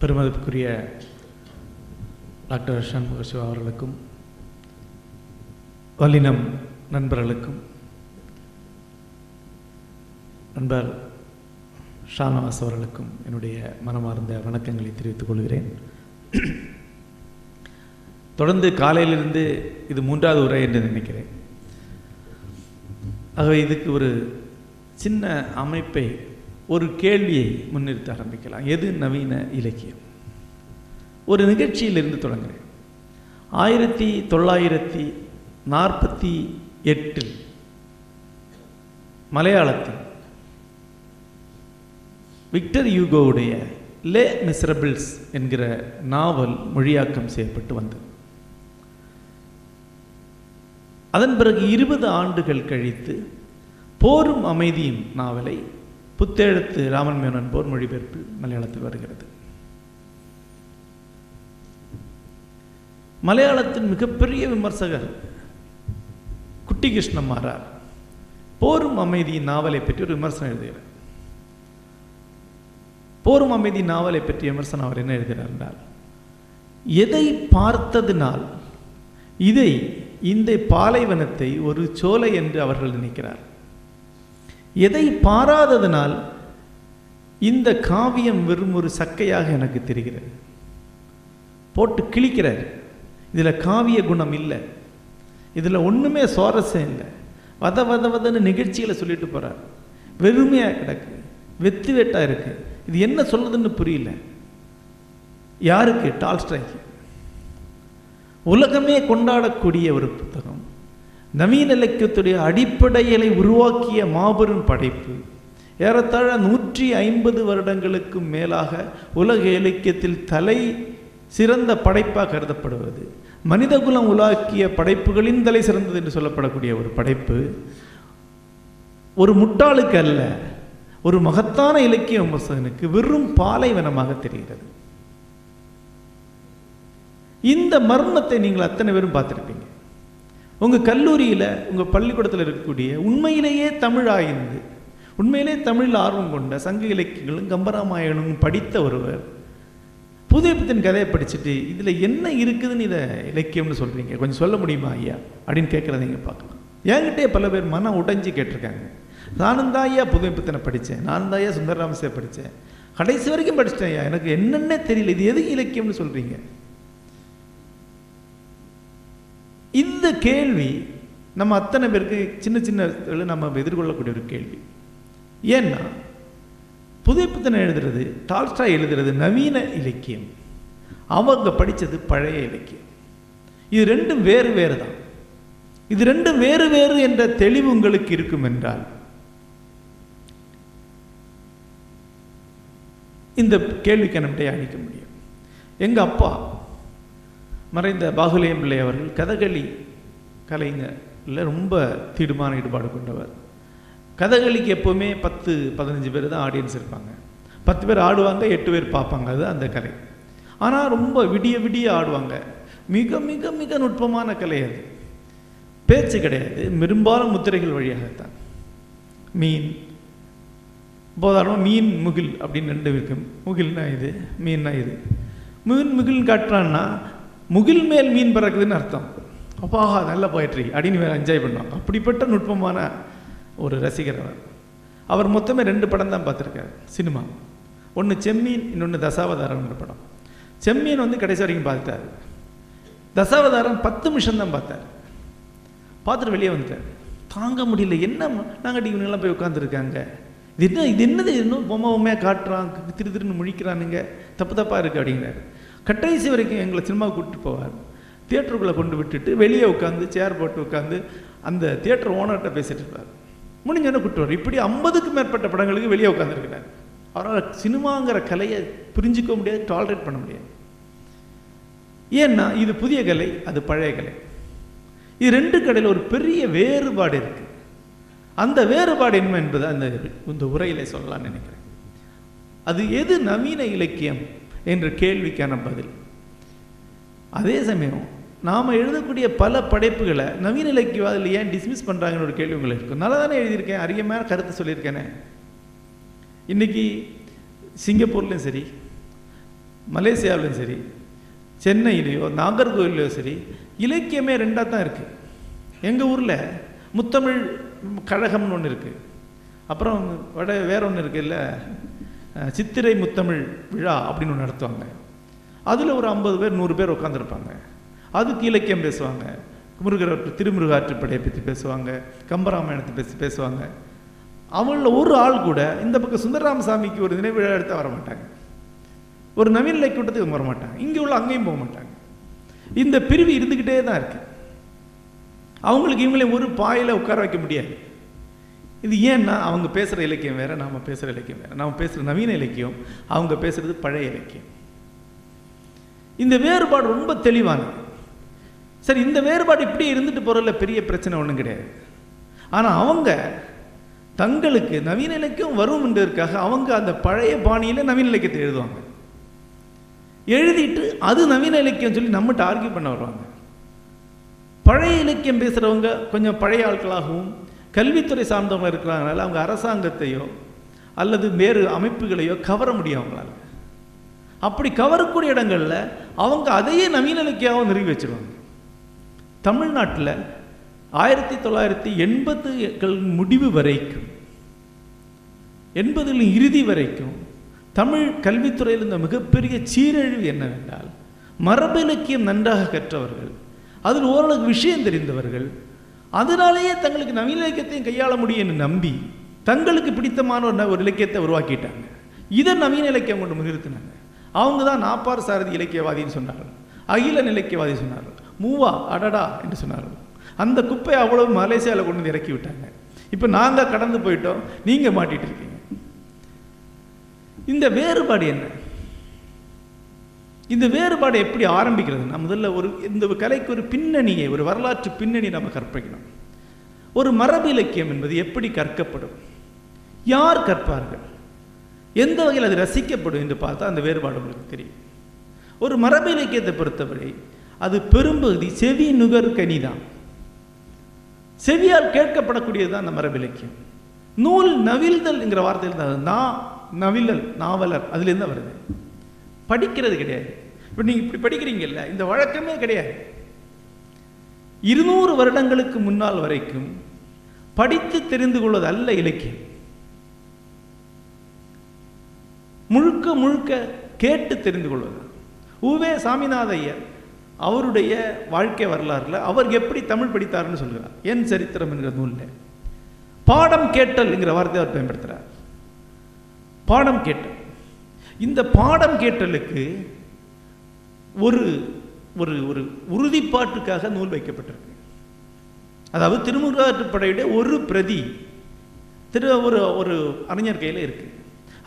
பெருமதிப்புக்குரிய doctor Shanmuga Siva அவர்களுக்கும் வல்லினம் நண்பர்களுக்கும் நண்பர் ஷானவாஸ் அவர்களுக்கும் என்னுடைய மனமார்ந்த வணக்கங்களை தெரிவித்துக் கொள்கிறேன். தொடர்ந்து காலையிலிருந்து இது மூன்றாவது உரை என்று நினைக்கிறேன். ஆகவே இதுக்கு ஒரு சின்ன அமைப்பை ஒரு கேள்வியை முன்னிறுத்த ஆரம்பிக்கலாம். எது நவீன இலக்கியம்? ஒரு நிகழ்ச்சியிலிருந்து தொடங்குகிறேன் ஆயிரத்தி தொள்ளாயிரத்தி நாற்பத்தி எட்டில் மலையாளத்தில் விக்டர் யூகோவுடைய லே மிஸ்ரபிள்ஸ் என்கிற நாவல் மொழியாக்கம் செய்யப்பட்டு வந்தது. அதன் பிறகு இருபது ஆண்டுகள் கழித்து போரும் அமைதியும் நாவலை புத்தெழுத்து ராமன் மேனன் போர் மொழிபெயர்ப்பில் மலையாளத்தில் வருகிறது. மலையாளத்தின் மிகப்பெரிய விமர்சகர் குட்டி கிருஷ்ணமாரார் போரும் அமைதி நாவலை பற்றி ஒரு விமர்சனம் எழுதுகிறார். போரும் அமைதி நாவலை பற்றி விமர்சனம் அவர் என்ன எழுதுகிறார் என்றால் எதை பார்த்ததினால் இதை இந்த பாலைவனத்தை ஒரு சோலை என்று அவர்கள் நினைக்கிறார் எதை பாராததனால் இந்த காவியம் வெறும் ஒரு சக்கையாக எனக்கு தெரிகிறது. போட்டு கிழிக்கிறார். இதில் காவிய குணம் இல்லை. இதில் ஒன்றுமே சுவாரஸ்யம் இல்லை. வத வத வதன்னு நிகழ்ச்சிகளை சொல்லிட்டு போகிறார் வெறுமையாக கிடக்கு. வெத்து வெட்டாக இருக்குது இது என்ன சொல்லுதுன்னு புரியல. யாருக்கு? டால்ஸ்டாய்க்கு. உலகமே கொண்டாடக்கூடிய ஒரு புத்தகம். நவீன இலக்கியத்துடைய அடிப்படைகளை உருவாக்கிய மாபெரும் படைப்பு. ஏறத்தாழ நூற்றி ஐம்பது வருடங்களுக்கு மேலாக உலக இலக்கியத்தில் தலை சிறந்த படைப்பாக கருதப்படுவது. மனிதகுலம் உலாக்கிய படைப்புகளின் தலை சிறந்தது என்று சொல்லப்படக்கூடிய ஒரு படைப்பு. ஒரு முட்டாளுக்கு அல்ல ஒரு மகத்தான இலக்கிய விமர்சகனுக்கு வெறும் பாலைவனமாக தெரிகிறது. இந்த மர்மத்தை நீங்கள் அத்தனை பேரும் பார்த்துருப்பீங்க. உங்கள் கல்லூரியில் உங்கள் பள்ளிக்கூடத்தில் இருக்கக்கூடிய உண்மையிலேயே தமிழ் ஆய்ந்து உண்மையிலே தமிழில் ஆர்வம் கொண்ட சங்க இலக்கியங்களும் கம்பராமாயணமும் படித்த ஒருவர் புதைப்பத்தின் கதையை படிச்சுட்டு இதில் என்ன இருக்குதுன்னு இதை இலக்கியம்னு சொல்கிறீங்க கொஞ்சம் சொல்ல முடியுமா ஐயா? அப்படின்னு கேட்குறத நீங்கள் பார்க்கலாம். என்கிட்டே பல பேர் மனம் உடைஞ்சு கேட்டிருக்காங்க. நானும் தான் ஐயா புதைப்பத்தினை படித்தேன் நானும் தான் ஐயா சுந்தரராமசே படித்தேன் கடைசி வரைக்கும் படிச்சிட்டேன் ஐயா. எனக்கு என்னென்ன தெரியல. இது எது இலக்கியம்னு சொல்கிறீங்க இந்த கேள்வி நம்ம அத்தனை பேருக்கு சின்ன சின்ன நம்ம எதிர்கொள்ளக்கூடிய ஒரு கேள்வி. ஏன்னா புதைப்புத்தனை எழுதுறது டால்ஸ்டா எழுதுறது நவீன இலக்கியம். அவங்க படித்தது பழைய இலக்கியம். இது ரெண்டும் வேறு வேறு தான். இது ரெண்டும் வேறு வேறு என்ற தெளிவு உங்களுக்கு இருக்கும் என்றால் இந்த கேள்விக்கு நம்மகிட்ட அளிக்க முடியும் எங்கள் அப்பா மறைந்த பாகுலேயம் பிள்ளை அவர்கள் கதகளி கலைஞரில் ரொம்ப தீடுமான ஈடுபாடு கொண்டவர். கதகளிக்கு எப்போவுமே பத்து பதினஞ்சு பேர் தான் ஆடியன்ஸ் இருப்பாங்க. பத்து பேர் ஆடுவாங்க எட்டு பேர் பார்ப்பாங்க. அது அந்த கலை. ஆனால் ரொம்ப விடிய விடிய ஆடுவாங்க. மிக மிக மிக நுட்பமான கலை அது. பேச்சு கிடையாது. பெரும்பாலும் முத்திரைகள் வழியாகத்தான். மீன். போதாரம் மீன் முகில் அப்படின்னு ரெண்டு இருக்கும் முகில்னா இது மீன்னா இது. மீன் முகில்னு காட்டுறான்னா முகில் மேல் மீன் பறக்குதுன்னு அர்த்தம். அப்பாஹா நல்ல போயிட்ரி அப்படின்னு வேறு என்ஜாய் பண்ணுவாங்க அப்படிப்பட்ட நுட்பமான ஒரு ரசிகர் அவர். அவர் மொத்தமே ரெண்டு படம் தான் பார்த்துருக்காரு. சினிமா. ஒன்று செம்மீன் இன்னொன்று தசாவதாரம்ன்ற படம். செம்மீன் வந்து கடைசி வரைக்கும் பார்த்துட்டார். தசாவதாரம் பத்து நிமிஷம் தான் பார்த்தார். பார்த்துட்டு வெளியே வந்துட்டார். தாங்க முடியல. என்ன நாங்கள் இவங்கெல்லாம் போய் உட்காந்துருக்காங்க இது என்ன இது என்னது? இன்னும் பொம்மை பொம்மையாக காட்டுறான் திரு திருன்னு முழிக்கிறானுங்க. தப்பு தப்பாக இருக்குது அப்படிங்கிறாரு. கடைசி வரைக்கும் எங்களை சினிமாவுக்கு கூப்பிட்டு போவார். தியேட்டருக்குள்ளே கொண்டு விட்டுட்டு வெளியே உட்காந்து சேர் போட்டு உட்காந்து அந்த தியேட்டர் ஓனர்கிட்ட பேசிட்டு இருப்பார். முடிஞ்சோன்னு கூப்பிட்டு இப்படி ஐம்பதுக்கும் மேற்பட்ட படங்களுக்கு வெளியே உட்காந்துருக்கிறார் அவரால் சினிமாங்கிற கலையை புரிஞ்சிக்க முடியாது டாலரேட் பண்ண முடியாது. ஏன்னா இது புதிய கலை அது பழைய கலை. இது ரெண்டு கடையில் ஒரு பெரிய வேறுபாடு இருக்குது அந்த வேறுபாடு என்ன என்பது அந்த இந்த உரையில சொல்லலாம்னு நினைக்கிறேன். அது எது நவீன இலக்கியம்? என்ற கேள்விக்கான பதில். அதே சமயம் நாம் எழுதக்கூடிய பல படைப்புகளை நவீன இலக்கியவாதில் ஏன் டிஸ்மிஸ் பண்ணுறாங்கன்னு ஒரு கேள்வி உங்களுக்கு இருக்கும். நல்லா தானே எழுதியிருக்கேன். அரியமான கருத்தை சொல்லியிருக்கேனே. இன்றைக்கி சிங்கப்பூர்லேயும் சரி மலேசியாவிலையும் சரி சென்னையிலையோ நாகர்கோவிலையோ சரி இலக்கியமே ரெண்டாக தான் இருக்குது எங்கள் ஊரில் முத்தமிழ் கழகம்னு ஒன்று இருக்குது அப்புறம் வட வேற ஒன்று இருக்குல்ல இல்லை சித்திரை முத்தமிழ் விழா அப்படின்னு ஒன்று நடத்துவாங்க. அதில் ஒரு ஐம்பது பேர் நூறு பேர் உட்காந்துருப்பாங்க அதுக்கு இலக்கியம் பேசுவாங்க. முருகர் திருமுருகாற்றுப்படையை பற்றி பேசுவாங்க. கம்பராமாயணத்தை பற்றி பேசுவாங்க. அவங்களில் ஒரு ஆள் கூட இந்த பக்கம் சுந்தரராமசாமிக்கு ஒரு நினைவு விழா எடுத்தால் வர மாட்டாங்க ஒரு நவீன இலக்கிய கூட்டத்துக்கு வர மாட்டாங்க இங்கே உள்ள அங்கேயும் போக மாட்டாங்க. இந்த பிரிவு இருந்துக்கிட்டே தான் இருக்கு. அவங்களுக்கு இவங்களே ஒரு பாயில உட்கார வைக்க முடியாது. இது ஏன்னா அவங்க பேசுகிற இலக்கியம் வேற நாம பேசுகிற இலக்கியம் வேற. நாம பேசுகிற நவீன இலக்கியம் அவங்க பேசுறது பழைய இலக்கியம். இந்த வேறுபாடு ரொம்ப தெளிவானது. சரி இந்த வேறுபாடு இப்படி இருந்துட்டு போறதுல பெரிய பிரச்சனை ஒன்றும் கிடையாது. ஆனால் அவங்க தங்களுக்கு நவீன இலக்கியம் வரும் என்பதற்காக அவங்க அந்த பழைய பாணியில் நவீன இலக்கியத்தை எழுதுவாங்க. எழுதிட்டு அது நவீன இலக்கியம் சொல்லி நம்மகிட்ட ஆர்கியூ பண்ண வருவாங்க. பழைய இலக்கியம் பேசுகிறவங்க கொஞ்சம் பழைய ஆட்களாகவும் கல்வித்துறை சார்ந்தவங்க இருக்கிறாங்கனால அவங்க அரசாங்கத்தையோ அல்லது வேறு அமைப்புகளையோ கவர முடியும் அவங்களால. அப்படி கவரக்கூடிய இடங்கள்ல அவங்க அதையே நவீன இலக்கியாவும் நிறுவி வச்சிருவாங்க. தமிழ்நாட்டில் ஆயிரத்தி தொள்ளாயிரத்தி எண்பதுகள் முடிவு வரைக்கும் எண்பதுகளின் இறுதி வரைக்கும் தமிழ் கல்வித்துறையில் இருந்த மிகப்பெரிய சீரழிவு என்னவென்றால் மரபு இலக்கியம் நன்றாக கற்றவர்கள் அதில் ஓரளவுக்கு விஷயம் தெரிந்தவர்கள் அதனாலேயே தங்களுக்கு நவீன இலக்கியத்தையும் கையாள முடியும் என்று நம்பி தங்களுக்கு பிடித்தமான ஒரு ஒரு இலக்கியத்தை உருவாக்கிட்டாங்க. இதை நவீன இலக்கியம் கொண்டு முன்னிறுத்தினாங்க. அவங்க தான் நாப்பார் சாரதி இலக்கியவாதின்னு சொன்னார்கள். அகில இலக்கியவாதி சொன்னார்கள். மூவா அடடா என்று சொன்னார்கள். அந்த குப்பையை அவ்வளவு மலேசியாவில் கொண்டு வந்து இறக்கி விட்டாங்க. இப்போ நாங்கள் கடந்து போயிட்டோம். நீங்கள் மாட்டிட்டு இருக்கீங்க. இந்த வேறுபாடு என்ன? இந்த வேறுபாடு எப்படி ஆரம்பிக்கிறது நான் முதல்ல ஒரு இந்த கலைக்கு ஒரு பின்னணியை ஒரு வரலாற்று பின்னணி நம்ம கற்பிக்கணும் ஒரு மரபு இலக்கியம் என்பது எப்படி கற்கப்படும்? யார் கற்பார்கள்? எந்த வகையில் அது ரசிக்கப்படும் என்று பார்த்தா அந்த வேறுபாடு உங்களுக்கு தெரியும். ஒரு மரபு இலக்கியத்தை பொறுத்தவரை அது பெரும்பகுதி செவி நுகர் கனிதான். செவியால் கேட்கப்படக்கூடியது தான் அந்த மரபு இலக்கியம். நூல் நவில்தல் என்கிற வார்த்தையில் தான் நவிழல் நாவலர் அதுலேருந்து தான் வருது. படிக்கிறது கிடையாது. இப்போ நீங்கள் இப்படி படிக்கிறீங்கல்ல இந்த வழக்கமே கிடையாது. இருநூறு வருடங்களுக்கு முன்னால் வரைக்கும் படித்து தெரிந்து கொள்வது அல்ல இலக்கியம். முழுக்க முழுக்க கேட்டு தெரிந்து கொள்வது. உவே சாமிநாத ஐயர் அவருடைய வாழ்க்கை வரலாறுல அவர் எப்படி தமிழ் படித்தார்னு சொல்கிறார் என் சரித்திரம் என்கிற நூலில். பாடம் கேட்டல் என்கிற வார்த்தையை அவர் பயன்படுத்துகிறார் பாடம் கேட்டல். இந்த பாடம் கேட்டலுக்கு ஒரு ஒரு ஒரு உறுதிப்பாட்டுக்காக நூல் வைக்கப்பட்டிருக்கு. அதாவது திருமுருகாற்றுப்படையுடைய ஒரு பிரதி திரு ஒரு ஒரு அறிஞர் கையில் இருக்குது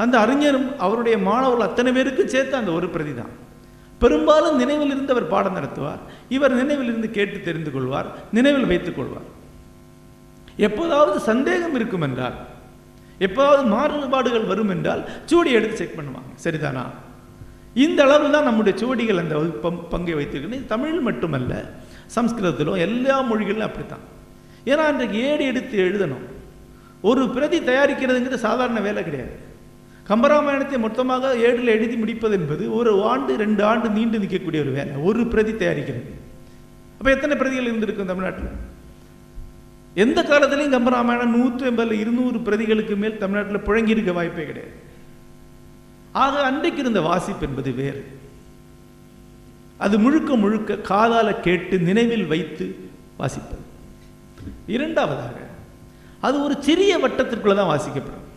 அந்த அறிஞரும் அவருடைய மாணவர்கள் அத்தனை பேருக்கும் சேர்த்து அந்த ஒரு பிரதி தான். பெரும்பாலும் நினைவில் இருந்து அவர் பாடம் நடத்துவார். இவர் நினைவில் இருந்து கேட்டு தெரிந்து கொள்வார் நினைவில் வைத்துக் கொள்வார். எப்போதாவது சந்தேகம் இருக்கும் என்றால் எப்போதாவது மாறுபாடுகள் வரும் என்றால் சுவடி எடுத்து செக் பண்ணுவாங்க. சரிதானா? இந்த அளவில் தான் நம்முடைய சுவடிகள் அந்த பங்கை வைத்திருக்கிறது தமிழ் மட்டுமல்ல சம்ஸ்கிருதத்திலும் எல்லா மொழிகளிலும் அப்படித்தான். ஏன்னா அன்றைக்கு ஏடு எடுத்து எழுதணும். ஒரு பிரதி தயாரிக்கிறதுங்கிறது சாதாரண வேலை கிடையாது. கம்பராமாயணத்தை மொத்தமாக ஏடில் எழுதி முடிப்பது என்பது ஒரு ஆண்டு ரெண்டு ஆண்டு நீண்டு நிற்கக்கூடிய ஒரு வேலை. ஒரு பிரதி தயாரிக்கிறது. அப்போ எத்தனை பிரதிகள் இருந்திருக்கும் தமிழ்நாட்டில்? எந்த காலத்திலையும் கம்பராமாயணம் நூற்றி எண்பதுல இருநூறு பிரதிகளுக்கு மேல் தமிழ்நாட்டில் புழங்கி இருக்க வாய்ப்பே கிடையாது. ஆக அன்றைக்கு இருந்த வாசிப்பு என்பது வேறு. அது முழுக்க முழுக்க காதால கேட்டு நினைவில் வைத்து வாசிப்பது. இரண்டாவதாக அது ஒரு சிறிய வட்டத்திற்குள்ள தான் வாசிக்கப்படும்.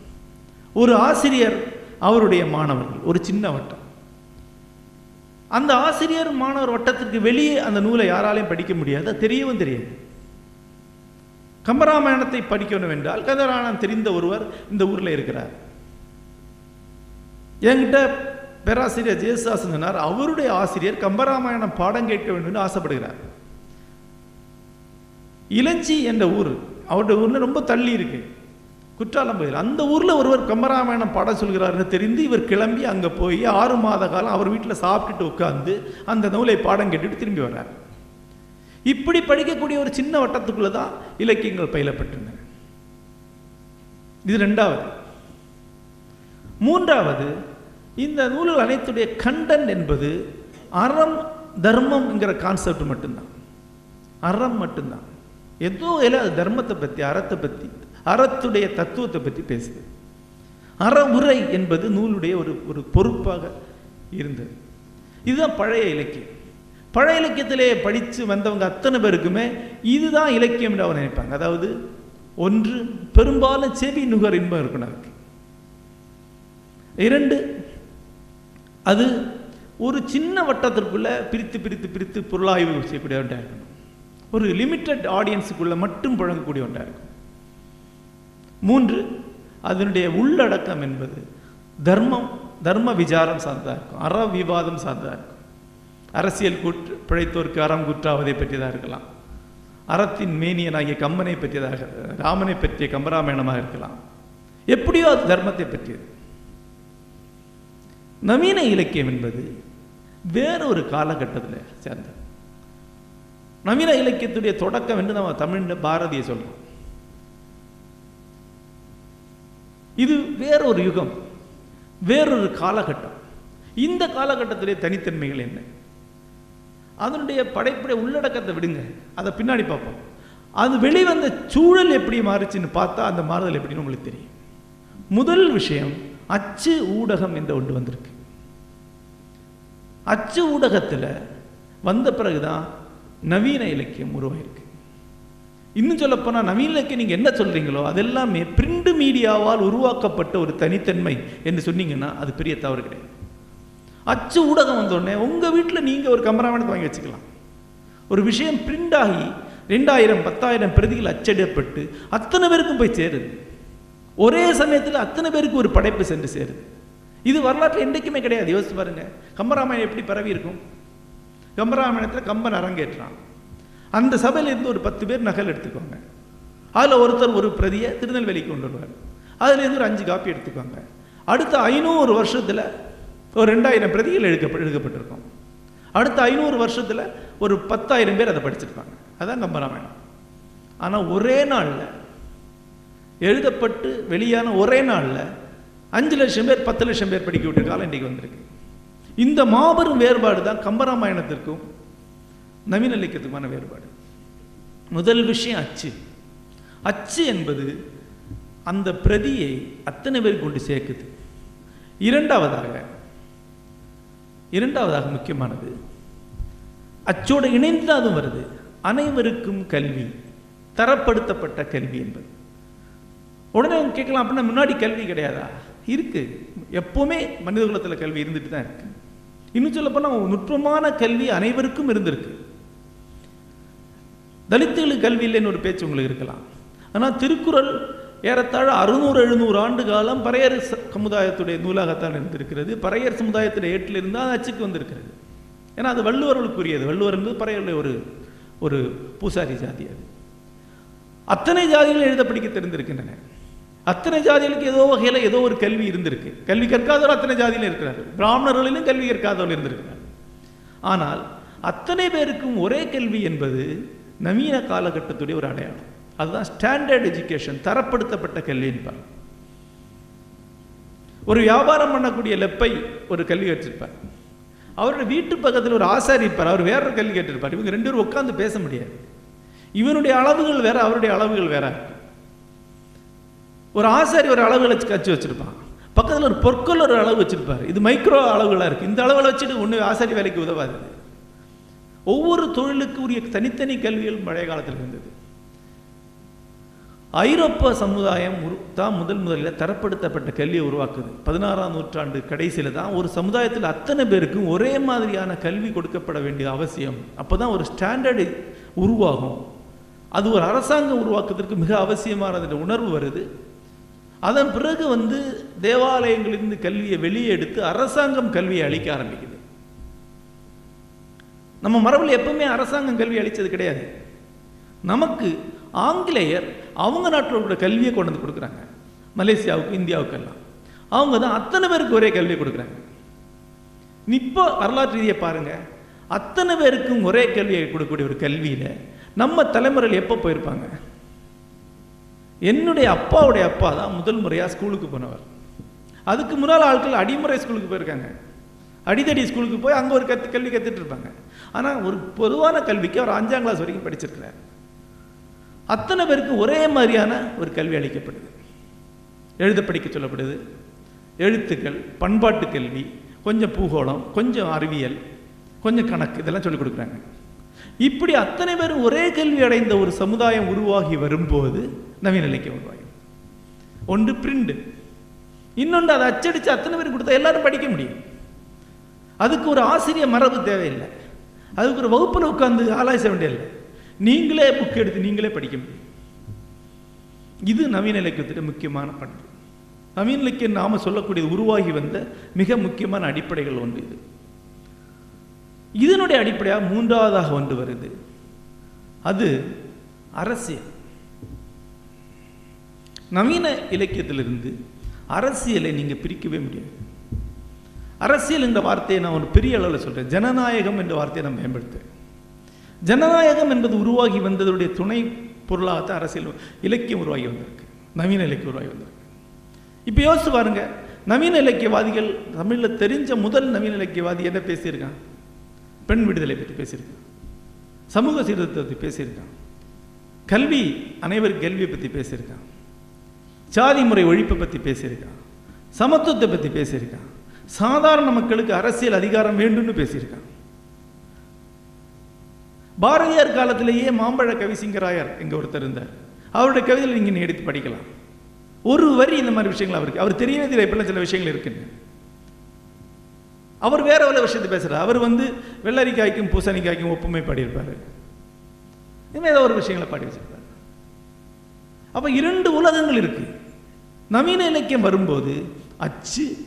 ஒரு ஆசிரியர் அவருடைய மாணவர்கள் ஒரு சின்ன வட்டம். அந்த ஆசிரியர் மாணவர் வட்டத்திற்கு வெளியே அந்த நூலை யாராலையும் படிக்க முடியாது தெரியவும் தெரியாது. கம்பராமாயணத்தை படிக்கணும் என்றால் கதராயணம் தெரிந்த ஒருவர் இந்த ஊரில் இருக்கிறார். என்கிட்ட பேராசிரியர் ஜெயசாசன் சொன்னார் அவருடைய ஆசிரியர் கம்பராமாயணம் பாடம் கேட்க வேண்டும் என்று ஆசைப்படுகிறார். இளஞ்சி என்ற ஊர் அவருடைய ஊர்ல ரொம்ப தள்ளி இருக்கு. குற்றாலம் பகுதியில். அந்த ஊரில் ஒருவர் கம்பராமாயணம் பாடம் சொல்கிறார்னு தெரிந்து இவர் கிளம்பி அங்கே போய் ஆறு மாத காலம் அவர் வீட்டில் சாப்பிட்டுட்டு உட்காந்து அந்த நூலை பாடம் கேட்டுட்டு திரும்பி வர்றார். இப்படி படிக்கக்கூடிய ஒரு சின்ன வட்டத்துக்குள்ள தான் இலக்கியங்கள் பயிலப்பட்டன. இது ரெண்டாவது. மூன்றாவது இந்த நூல்கள் அனைத்துடைய கண்டன் என்பது அறம் தர்மம்ங்கிற கான்செப்ட் மட்டும்தான். அறம் மட்டும்தான். ஏதோ இல்லை அது தர்மத்தை பற்றி அறத்தை பற்றி அறத்துடைய தத்துவத்தை பற்றி பேசுது. அறமுறை என்பது நூலுடைய ஒரு ஒரு பொறுப்பாக இருந்தது. இதுதான் பழைய இலக்கியம். பழைய இலக்கியத்திலே படித்து வந்தவங்க அத்தனை பேருக்குமே இதுதான் இலக்கியம் என்று அவர் நினைப்பாங்க. அதாவது ஒன்று பெரும்பாலும் செவி நுகர் இன்பம் இருக்கணும் அதுக்கு இரண்டு அது ஒரு சின்ன வட்டத்திற்குள்ள பிரித்து பிரித்து பிரித்து பொருளாய்வு செய்யக்கூடிய ஒன்றாக இருக்கணும். ஒரு லிமிட்டட் ஆடியன்ஸுக்குள்ள மட்டும் புழங்கக்கூடிய ஒன்றாக இருக்கும் மூன்று அதனுடைய உள்ளடக்கம் என்பது தர்மம் தர்ம விசாரம் சார்ந்ததாக இருக்கும். அற விவாதம் சார்ந்ததாக இருக்கும். அரசியல் கூற்று பிழைத்தோருக்கு அறம் குற்றாவதை பற்றியதாக இருக்கலாம். அறத்தின் மேனியனாகிய கம்பனை பற்றியதாக ராமனை பற்றிய கம்பராமாயணமாக இருக்கலாம். எப்படியோ அது தர்மத்தை பற்றியது. நவீன இலக்கியம் என்பது வேறொரு காலகட்டத்தில் சேர்ந்தது. நவீன இலக்கியத்துடைய தொடக்கம் என்று நம்ம தமிழ் பாரதியை சொல்றோம். இது வேறொரு யுகம் வேறொரு காலகட்டம். இந்த காலகட்டத்திலே தனித்தன்மைகள் என்ன? அதனுடைய படைப்புடைய உள்ளடக்கத்தை விடுங்க. அதை பின்னாடி பார்ப்போம். அது வெளிவந்த சூழல் எப்படி மாறுச்சுன்னு பார்த்தா அந்த மாறுதல் எப்படின்னு உங்களுக்கு தெரியும். முதல் விஷயம் அச்சு ஊடகம் என்று ஒன்று வந்திருக்கு. அச்சு ஊடகத்தில் வந்த பிறகுதான் நவீன இலக்கியம் உருவாயிருக்கு. இன்னும் சொல்லப்போனால் நவீன இலக்கியம் நீங்கள் என்ன சொல்கிறீங்களோ அதெல்லாமே பிரிண்ட் மீடியாவால் உருவாக்கப்பட்ட ஒரு தனித்தன்மை என்று சொன்னீங்கன்னா அது பெரிய தவறு கிடையாது. அச்சு ஊடகம் வந்தோடனே உங்கள் வீட்டில் நீங்கள் ஒரு கமராமணத்தை வாங்கி வச்சுக்கலாம். ஒரு விஷயம் பிரிண்ட் ஆகி ரெண்டாயிரம் பத்தாயிரம் பிரதிகள் அச்சடிடப்பட்டு அத்தனை பேருக்கும் போய் சேருது. ஒரே சமயத்தில் அத்தனை பேருக்கு ஒரு படைப்பு சென்று சேருது. இது வரலாற்றில் என்றைக்குமே கிடையாது. யோசிச்சு பாருங்க. கம்பராமாயணம் எப்படி பரவி இருக்கும்? கம்பராமாயணத்தில் கம்பன் அரங்கேற்றான். அந்த சபையில் இருந்து ஒரு பத்து பேர் நகல் எடுத்துக்கோங்க. அதில் ஒருத்தர் ஒரு பிரதியை திருநெல்வேலிக்கு கொண்டு வருவார். அதுலேருந்து ஒரு அஞ்சு காப்பி எடுத்துக்கோங்க. அடுத்த ஐநூறு வருஷத்தில் ஒரு ரெண்டாயிரம் பிரதிகள் எழுக்க எழுதப்பட்டிருக்கும் அடுத்த ஐநூறு வருஷத்தில் ஒரு பத்தாயிரம் பேர் அதை படிச்சிருப்பாங்க. அதான் கம்பராமாயணம் ஆனால் ஒரே நாளில் எழுதப்பட்டு வெளியான ஒரே நாளில் அஞ்சு லட்சம் பேர் பத்து லட்சம் பேர் படிக்க விட்ட காலம் இன்றைக்கு வந்திருக்கு. இந்த மாபெரும் வேறுபாடு தான் கம்பராமாயணத்திற்கும் நவீன இலக்கியத்துக்குமான வேறுபாடு. முதல் விஷயம் அச்சு. அச்சு என்பது அந்த பிரதியை அத்தனை பேர் கொண்டு சேர்க்குது. இரண்டாவதாக இரண்டாவதாக முக்கியமானது அச்சோடு இணைந்து அதுவும் வருது. அனைவருக்கும் கல்வி தரப்படுத்தப்பட்ட கல்வி என்பது. உடனே அவங்க கேட்கலாம் அப்படின்னா முன்னாடி கல்வி கிடையாதா? இருக்கு. எப்பவுமே மனித குலத்தில் கல்வி இருந்துட்டு தான் இருக்கு. இன்னும் சொல்ல போனால் நுட்பமான கல்வி அனைவருக்கும் இருந்திருக்கு. தலித்துகளுக்கு கல்வி இல்லைன்னு ஒரு பேச்சு உங்களுக்கு இருக்கலாம். ஆனால் திருக்குறள் ஏறத்தாழ அறுநூறு எழுநூறு ஆண்டு காலம் பறையர் சமுதாயத்துடைய நூலாகத்தான் இருந்திருக்கிறது. பறையர் சமுதாயத்துடைய ஏட்டிலிருந்து அது அச்சுக்கு வந்திருக்கிறது. ஏன்னா அது வள்ளுவர்களுக்குரியது. வள்ளுவர் என்பது பறையருடைய ஒரு ஒரு பூசாரி ஜாதி அது. அத்தனை ஜாதிகள் எழுத படிக்க தெரிந்திருக்கின்றன. அத்தனை ஜாதிகளுக்கு ஏதோ வகையில் ஏதோ ஒரு கல்வி இருந்திருக்கு. கல்வி கற்காதவர் அத்தனை ஜாதியில் இருக்கிறார்கள் பிராமணர்களிலும் கல்வி கற்காதவர் இருந்திருக்கிறார். ஆனால் அத்தனை பேருக்கும் ஒரே கல்வி என்பது நவீன காலகட்டத்துடைய ஒரு அடையாளம். அதுதான் ஸ்டாண்டர்ட் எஜுகேஷன் தரப்படுத்தப்பட்ட கல்வி ஒரு வியாபாரம் பண்ணக்கூடிய லெப்பை ஒரு கல்வி வச்சிருப்பார். அவருடைய வீட்டு பக்கத்தில் ஒரு ஆசாரி இருப்பார் அவர் வேற கல்வி கேட்டிருப்பார். இவங்க ரெண்டு பேரும் உட்காந்து பேச முடியாது. இவனுடைய அளவுகள் வேற அவருடைய அளவுகள் வேற. ஒரு ஆசாரி ஒரு அளவுகளை கச்சு வச்சிருப்பான். பக்கத்தில் ஒரு பொற்கள் ஒரு அளவு வச்சிருப்பார். இது மைக்ரோ அளவுகளாக இருக்கு. இந்த அளவில் வச்சுட்டு ஒன்று ஆசாரி வேலைக்கு உதவாது. ஒவ்வொரு தொழிலுக்கு உரிய தனித்தனி கல்விகள் பழைய காலத்தில் இருந்தது. ஐரோப்பா சமுதாயம் தான் முதல் முதலில் தரப்படுத்தப்பட்ட கல்வியை உருவாக்குது. பதினாறாம் நூற்றாண்டு கடைசியில் தான் ஒரு சமுதாயத்தில் அத்தனை பேருக்கும் ஒரே மாதிரியான கல்வி கொடுக்கப்பட வேண்டிய அவசியம். அப்போ தான் ஒரு ஸ்டாண்டர்டு உருவாகும். அது ஒரு அரசாங்கம் உருவாக்குவதற்கு மிக அவசியமானது உணர்வு வருது. அதன் பிறகு வந்து தேவாலயங்களிலிருந்து கல்வியை வெளியே எடுத்து அரசாங்கம் கல்வியை அளிக்க ஆரம்பிக்குது. நம்ம மரபில் எப்பவுமே அரசாங்கம் கல்வி அளித்தது கிடையாது. நமக்கு ஆங்கிலேயர் அவங்க நாட்டில் உள்ள கல்வியை கொண்டு வந்து கொடுக்குறாங்க. மலேசியாவுக்கு இந்தியாவுக்கு எல்லாம் அவங்க தான் அத்தனை பேருக்கு ஒரே கல்வியை கொடுக்குறாங்க. இப்போ வரலாற்று ரீதியை பாருங்க அத்தனை பேருக்கும் ஒரே கல்வியை கொடுக்கக்கூடிய ஒரு கல்வியில் நம்ம தலைமுறையில் எப்போ போயிருப்பாங்க? என்னுடைய அப்பாவுடைய அப்பா தான் முதல் முறையாக ஸ்கூலுக்கு போனவர். அதுக்கு முன்னால் ஆட்கள் அடிமுறை ஸ்கூலுக்கு போயிருக்காங்க. அடிதடி ஸ்கூலுக்கு போய் அங்கே ஒரு கத்து கல்வி கற்றுட்டு இருப்பாங்க. ஆனால் ஒரு பொதுவான கல்விக்கு அவர் அஞ்சாம் கிளாஸ் வரைக்கும் படிச்சிருக்கிறார். அத்தனை பேருக்கு ஒரே மாதிரியான ஒரு கல்வி அளிக்கப்படுது. எழுத படிக்க சொல்லப்படுது. எழுத்துக்கள் பண்பாட்டு கல்வி கொஞ்சம் பூகோளம் கொஞ்சம் அறிவியல் கொஞ்சம் கணக்கு இதெல்லாம் சொல்லிக் கொடுக்குறாங்க. இப்படி அத்தனை பேரும் ஒரே கல்வி அடைந்த ஒரு சமுதாயம் உருவாகி வரும்போது நவீன இலக்கியம் உருவாகும் ஒன்று பிரிண்டு. இன்னொன்று அதை அச்சடித்து அத்தனை பேர் கொடுத்தா எல்லாரும் படிக்க முடியும். அதுக்கு ஒரு ஆசிரியர் மரபு தேவையில்லை. அதுக்கு ஒரு வகுப்பில் உட்காந்து ஆலாய்ச்ச வேண்டியதில்லை. நீங்களே புக் எடுத்து நீங்களே படிக்க முடியும். இது நவீன இலக்கியத்திட்ட முக்கியமான பண்பு. நவீன இலக்கியம் நாம சொல்லக்கூடியது உருவாகி வந்த மிக முக்கியமான அடிப்படைகள் ஒன்று இது. இதனுடைய அடிப்படையாக மூன்றாவதாக ஒன்று வருது. அது அரசியல். நவீன இலக்கியத்திலிருந்து அரசியலை நீங்க பிரிக்கவே முடியாது. அரசியல் என்ற வார்த்தையை நான் ஒரு பெரிய அளவில் சொல்றேன். ஜனநாயகம் என்ற வார்த்தையை நான் மேம்படுத்துவேன் ஜனநாயகம் என்பது உருவாகி வந்ததுடைய துணை பொருளாகத்தான் அரசியல் இலக்கியம் உருவாகி வந்திருக்கு. நவீன இலக்கியம் உருவாகி வந்திருக்கு. இப்போ யோசிச்சு பாருங்க. நவீன இலக்கியவாதிகள் தமிழில் தெரிஞ்ச முதல் நவீன இலக்கியவாதி என்ன பேசியிருக்கான்? பெண் விடுதலை பற்றி பேசியிருக்கான். சமூக சீர்திருத்தத்தை பற்றி பேசியிருக்கான். கல்வி அனைவர் கல்வியை பற்றி பேசியிருக்கான். சாதி முறை ஒழிப்பை பற்றி பேசியிருக்கான். சமத்துவத்தை பற்றி பேசியிருக்கான். சாதாரண மக்களுக்கு அரசியல் அதிகாரம் வேண்டும்னு பேசியிருக்கான். பாரதியார் காலத்திலேயே மாம்பழ கவிசிங்கராயர் எங்க ஒருத்தர் இருந்தார். அவருடைய கவிதையில் நீங்க எடுத்து படிக்கலாம். ஒரு வரி இந்த மாதிரி விஷயங்கள் அவருக்கு. அவர் தெரியவே இப்பெல்லாம் சில விஷயங்கள் இருக்கு அவர் வேற ஒரு விஷயத்தை பேசுறார். அவர் வந்து வெள்ளரிக்காய்க்கும் பூசணிக்காய்க்கும் ஒப்புமை பாடியிருப்பாரு. இனிமே ஏதோ ஒரு விஷயங்களை பாடி வச்சிருப்பார். அப்ப இரண்டு உலகங்கள் இருக்கு. நவீன இலக்கியம் வரும்போது அச்சு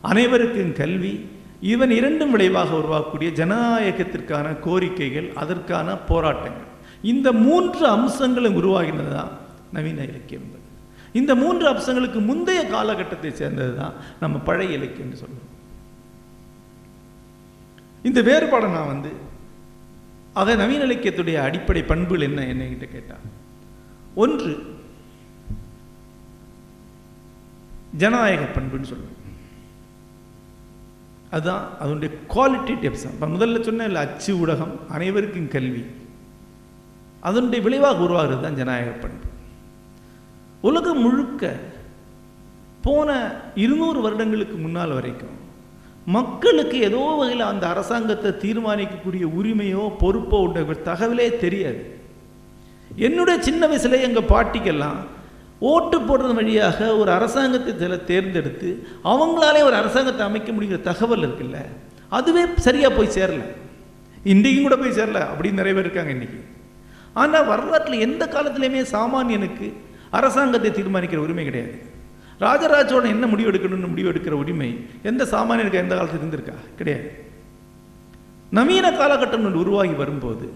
அனைவருக்கும் கல்வி இவன் இரண்டும் விளைவாக உருவாக்கக்கூடிய ஜனநாயகத்திற்கான கோரிக்கைகள் அதற்கான போராட்டங்கள். இந்த மூன்று அம்சங்களும் உருவாகினது தான் நவீன இலக்கியம் என்பது. இந்த மூன்று அம்சங்களுக்கு முந்தைய காலகட்டத்தை சேர்ந்தது தான் நம்ம பழைய இலக்கியம்னு சொல்லுவோம் இந்த வேறுபாடை நான் வந்து ஆக நவீன இலக்கியத்துடைய அடிப்படை பண்புகள் என்ன என்ன கேட்டால் ஒன்று ஜனநாயக பண்புன்னு சொல்லுவேன் அதுதான் அதனுடைய குவாலிட்டி குவாலிட்டேட்டிவ் இப்போ முதல்ல சொன்ன இல்லை அச்சு ஊடகம் அனைவருக்கும் கல்வி. அதனுடைய விளைவாக உருவாகிறது தான் ஜனநாயக பண்பு. உலகம் முழுக்க போன இருநூறு வருடங்களுக்கு முன்னால் வரைக்கும் மக்களுக்கு ஏதோ வகையில் அந்த அரசாங்கத்தை தீர்மானிக்கக்கூடிய உரிமையோ பொறுப்போ உள்ள தகவலே தெரியாது. என்னுடைய சின்ன வயசுல எங்கள் பாட்டிக்கெல்லாம் ஓட்டு போடுறது வழியாக ஒரு அரசாங்கத்தை சில தேர்ந்தெடுத்து அவங்களாலே ஒரு அரசாங்கத்தை அமைக்க முடிகிற தகவல் இருக்குல்ல அதுவே சரியாக போய் சேரல. இன்றைக்கும் கூட போய் சேரல அப்படின்னு நிறைய பேர் இருக்காங்க இன்னைக்கு. ஆனால் வரலாற்றில் எந்த காலத்துலையுமே சாமானியனுக்கு அரசாங்கத்தை தீர்மானிக்கிற உரிமை கிடையாது. ராஜராஜோட என்ன முடிவு எடுக்கணும்னு முடிவு எடுக்கிற உரிமை எந்த சாமானியனுக்கு எந்த காலத்தில் இருந்திருக்கா? கிடையாது. நவீன காலகட்டங்கள் உருவாகி வரும்போது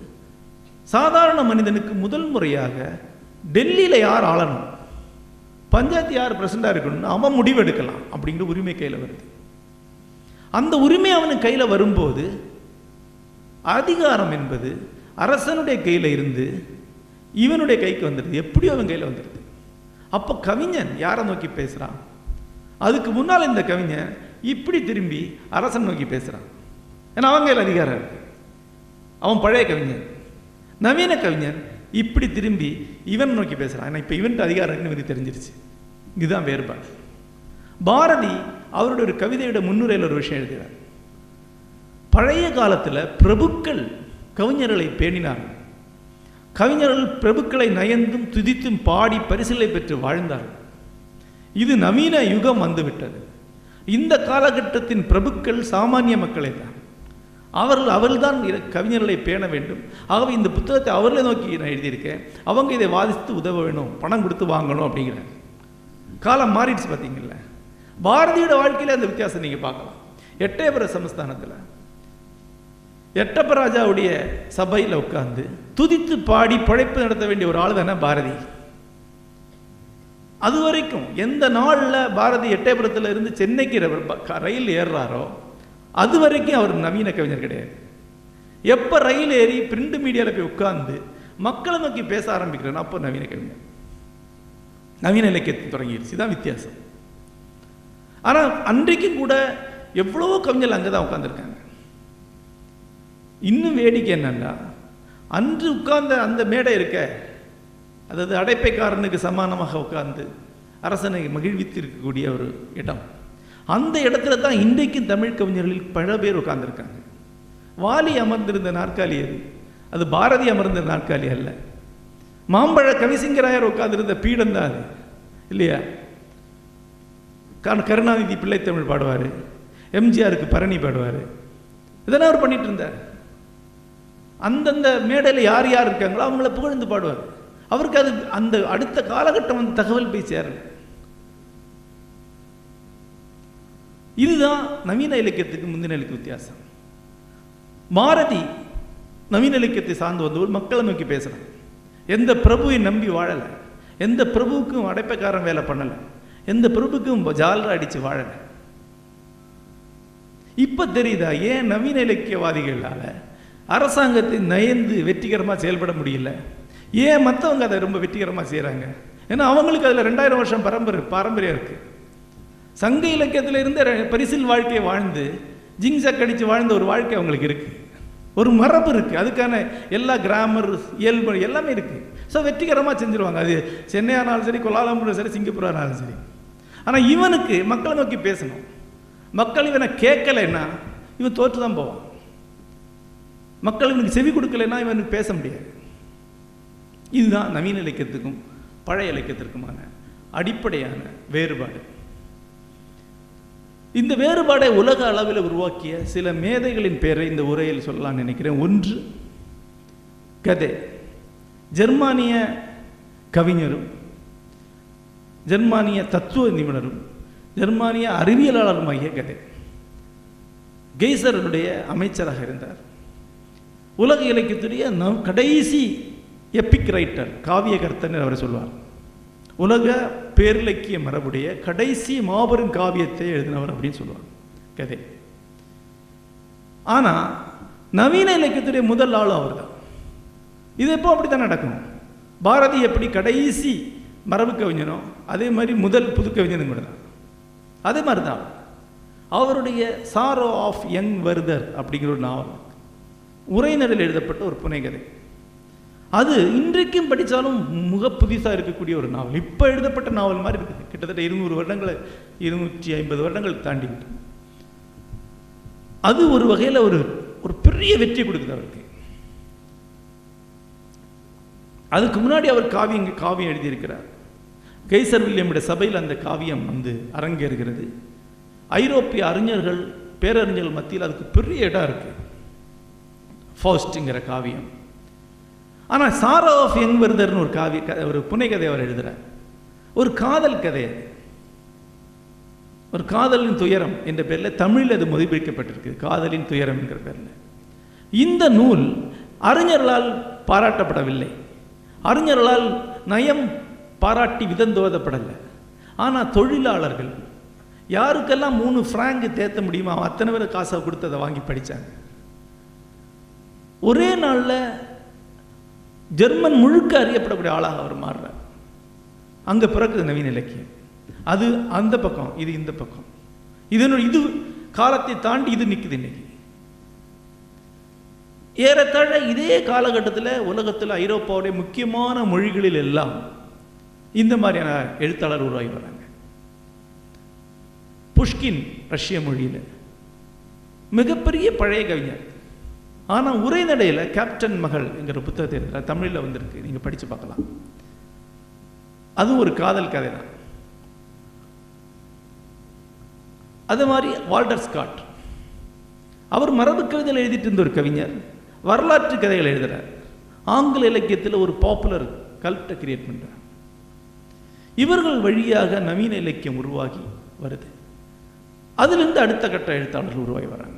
சாதாரண மனிதனுக்கு முதல் முறையாக டெல்லியில் யார் ஆளணும்? பஞ்சாயத்து யார் பிரசண்டாக இருக்கணும்னு அவன் முடிவு எடுக்கலாம் அப்படிங்கிற உரிமை கையில் வருது. அந்த உரிமை அவனுக்கு கையில் வரும்போது அதிகாரம் என்பது அரசனுடைய கையில் இருந்து இவனுடைய கைக்கு வந்துடுது. எப்படியோ அவன் கையில் வந்துடுது. அப்போ கவிஞன் யாரை நோக்கி பேசுகிறான் அதுக்கு முன்னால் இந்த கவிஞன் இப்படி திரும்பி அரசன் நோக்கி பேசுகிறான் ஏன்னா அவன் கையில் அதிகாரம் இருக்கு. அவன் பழைய கவிஞன். நவீன கவிஞன் இப்படி திரும்பி இவன் நோக்கி பேசுகிறான் ஏன்னா இப்போ இவன்ட்டு அதிகாரம் இவனுக்கு தெரிஞ்சிருச்சு. இதுதான் வேறுபாடு. பாரதி அவருடைய ஒரு கவிதையோட முன்னுரையில் ஒரு விஷயம் எழுதுகிறார். பழைய காலத்தில் பிரபுக்கள் கவிஞர்களை பேணினார்கள். கவிஞர்கள் பிரபுக்களை நயந்தும் துதித்தும் பாடி பரிசிலை பெற்று வாழ்ந்தார்கள். இது நவீன யுகம் வந்துவிட்டது. இந்த காலகட்டத்தின் பிரபுக்கள் சாமானிய மக்களை தான். அவர்கள் அவர்கள்தான் கவிஞர்களை பேண வேண்டும். ஆகவே இந்த புத்தகத்தை அவர்களை நோக்கி நான் எழுதியிருக்கேன். அவங்க இதை வாதித்து உதவ வேணும் பணம் கொடுத்து வாங்கணும் அப்படிங்கிற காலம் மாறிடுச்சு பார்த்தீங்கல்ல. பாரதியோட வாழ்க்கையில் அந்த வித்தியாசம் நீங்கள் பார்க்கலாம். எட்டயபுர சமஸ்தானத்தில் எட்டப்பராஜாவுடைய சபையில் உட்கார்ந்து துதித்து பாடி பழைப்பு நடத்த வேண்டிய ஒரு ஆள் தானே பாரதி. அது வரைக்கும் எந்த நாளில் பாரதி எட்டயபுரத்தில் இருந்து சென்னைக்கு ரயில் ஏறுறாரோ அது வரைக்கும் அவர் நவீன கவிஞர் கிடையாது. எப்போ ரயில் ஏறி பிரிண்ட் மீடியாவில் போய் உட்கார்ந்து மக்களை நோக்கி பேச ஆரம்பிக்கிறேன்னா அப்போ நவீன கவிஞர். நவீன இலக்கியத்தை தொடங்கிடுச்சு. இதான் வித்தியாசம். ஆனால் அன்றைக்கும் கூட எவ்வளவோ கவிஞர்கள் அங்கே தான் உட்காந்துருக்காங்க இன்னும் வேடிக்கை என்னன்னா அன்று உட்கார்ந்த அந்த மேடை இருக்க அதாவது அடைப்பைக்காரனுக்கு சமானமாக உட்கார்ந்து அரசனை மகிழ்வித்து இருக்கக்கூடிய ஒரு இடம். அந்த இடத்துல தான் இன்றைக்கும் தமிழ் கவிஞர்களில் பல பேர் உட்கார்ந்துருக்காங்க. வாலி அமர்ந்திருந்த நாற்காலி அது அது பாரதி அமர்ந்த நாற்காலி அல்ல. மாம்பழ கவிசிங்கராயர் உட்கார்ந்திருந்த பீடம் தான் அது. இல்லையா? கருணாநிதி கருணாநிதி பிள்ளைத்தமிழ் பாடுவார். எம்ஜிஆருக்கு பரணி பாடுவார். இதெல்லாம் அவர் பண்ணிட்டு இருந்தார். அந்தந்த மேடையில் யார் யார் இருக்காங்களோ அவங்கள புகழ்ந்து பாடுவார். அவருக்கு அது அந்த அடுத்த காலகட்டம் வந்து தகவல் போய் சேரல இதுதான் நவீன இலக்கியத்துக்கு முந்தின இலக்கிய வித்தியாசம். பாரதி நவீன இலக்கியத்தை சார்ந்து வந்தவர் மக்களை நோக்கி பேசுறாங்க எந்த பிரபுவை நம்பி வாழலை. எந்த பிரபுவுக்கும் அடைப்பக்காரன் வேலை பண்ணலை. எந்த பிரபுக்கும் ஜாலரா அடிச்சு வாழலை. இப்ப தெரியுதா ஏன் நவீன இலக்கியவாதிகளால அரசாங்கத்தை நயந்து வெற்றிகரமா செயல்பட முடியல? ஏன் மற்றவங்க அதை ரொம்ப வெற்றிகரமா செய்கிறாங்க ஏன்னா அவங்களுக்கு அதுல ரெண்டாயிரம் வருஷம் பரம்பரை பாரம்பரியம் இருக்கு. சங்க இலக்கியத்துல இருந்து பரிசில் வாழ்க்கையை வாழ்ந்து ஜிங்சக் அடிச்சு வாழ்ந்த ஒரு வாழ்க்கை அவங்களுக்கு இருக்கு. ஒரு மரபு இருக்கு. அதுக்கான எல்லா கிராமர் இயல்பு எல்லாமே இருக்கு. ஸோ வெற்றிகரமா செஞ்சிருவாங்க. அது சென்னையானாலும் சரி கொலாலம்பூரும் சரி சிங்கப்பூர் ஆனாலும் சரி. ஆனா இவனுக்கு மக்களை நோக்கி பேசணும். மக்கள் இவனை கேட்கலைன்னா இவன் தோற்று தான் போவான். மக்கள் இவனுக்கு செவி கொடுக்கலைன்னா இவனுக்கு பேச முடியாது. இதுதான் நவீன இலக்கியத்துக்கும் பழைய இலக்கியத்திற்குமான அடிப்படையான வேறுபாடு. இந்த வேறுபாடை உலக அளவில் உருவாக்கிய சில மேதைகளின் பெயரை இந்த உரையில் சொல்லலாம் நினைக்கிறேன். ஒன்று கதை. ஜெர்மானிய கவிஞரும் ஜெர்மானிய தத்துவ நிபுணரும் ஜெர்மானிய அறிவியலாளருமாகிய கதை. கெய்சருடைய அமைச்சராக இருந்தார். உலக இலக்கியத்துடைய நம் கடைசி எப்பிக் ரைட்டர் காவியகர்த்தன் அவரை சொல்வார். உலக பேரிலக்கிய மரபுடைய கடைசி மாபெரும் காவியத்தை எழுதினவர் அப்படின்னு சொல்லுவார் கதை. ஆனால் நவீன இலக்கியத்துடைய முதல் ஆளும் அவர்தான். இது எப்போ அப்படித்தான் நடக்கும்? பாரதி எப்படி கடைசி மரபு கவிஞனோ அதே மாதிரி முதல் புது கவிஞனும் கூட தான். அதே மாதிரி தான் அவருடைய சாரோ ஆஃப் யங் வர்தர் அப்படிங்கிற ஒரு நாவல். உரைநடையில் எழுதப்பட்ட ஒரு புனைகதை. அது இன்றைக்கும் படித்தாலும் முக புதிசாக இருக்கக்கூடிய ஒரு நாவல். இப்போ எழுதப்பட்ட நாவல் மாதிரி இருக்குது. கிட்டத்தட்ட இருநூறு வருடங்களை இருநூற்றி ஐம்பது வருடங்கள் தாண்டி விட்டு அது ஒரு வகையில் ஒரு ஒரு பெரிய வெற்றி கொடுக்குது அவருக்கு. அதுக்கு முன்னாடி அவர் காவியம் காவியம் எழுதியிருக்கிறார். கைசர் வில்லியமுடைய சபையில் அந்த காவியம் வந்து அரங்கேறுகிறது. ஐரோப்பிய அறிஞர்கள் பேரறிஞர்கள் மத்தியில் அதுக்கு பெரிய இடம் இருக்கு. ஃபவுஸ்ட்ங்கிற காவியம். ஆனால் சாரா ஆஃப் யங் விருதர்னு ஒரு காவிய ஒரு புனைகதை அவர் எழுதுகிறார் ஒரு காதல் கதை. அது. ஒரு காதலின் துயரம் என்ற பேரில் தமிழில் அது மொழிபெயர்க்கப்பட்டிருக்கு. காதலின் துயரம் என்கிற பேரில். இந்த நூல் அறிஞர்களால் பாராட்டப்படவில்லை. அறிஞர்களால் நயம் பாராட்டி விதந்தோதப்படலை. ஆனால் தொழிலாளர்கள் யாருக்கெல்லாம் மூணு ஃப்ராங்கு தேத்த முடியுமோ அவன் அத்தனை பேர் காசை கொடுத்து அதை வாங்கி படித்தாங்க ஒரே நாளில் ஜெர்மன் முழுக்க அறியப்படக்கூடிய ஆளாக அவர் மாறுறார். அங்கே பிறக்குது நவீன இலக்கியம். அது அந்த பக்கம் இது இந்த பக்கம். இதனுடைய இது காலத்தை தாண்டி இது நிற்குது இன்னைக்கு. ஏறத்தாழ இதே காலகட்டத்தில் உலகத்தில் ஐரோப்பாவுடைய முக்கியமான மொழிகளில் எல்லாம் இந்த மாதிரியான எழுத்தாளர் உருவாகி வராங்க. புஷ்கின் ரஷ்ய மொழியில். மிகப்பெரிய பழைய கவிஞர். ஆனால் உரைநடையில் கேப்டன் மகள் என்கிற புத்தகத்தை இருக்கிற தமிழில் வந்திருக்கு. நீங்கள் படித்து பார்க்கலாம். அது ஒரு காதல் கதை தான் அது மாதிரி வால்டர் ஸ்காட். அவர் மரபு கவிதைகள் எழுதிட்டு இருந்த ஒரு கவிஞர் வரலாற்று கதைகள் எழுதுறார் ஆங்கில இலக்கியத்தில் ஒரு பாப்புலர் கல்ப்டை கிரியேட் பண்ணுறார் இவர்கள் வழியாக நவீன இலக்கியம் உருவாகி வருது. அதிலிருந்து அடுத்த கட்ட எழுத்தாளர்கள் உருவாகி வராங்க.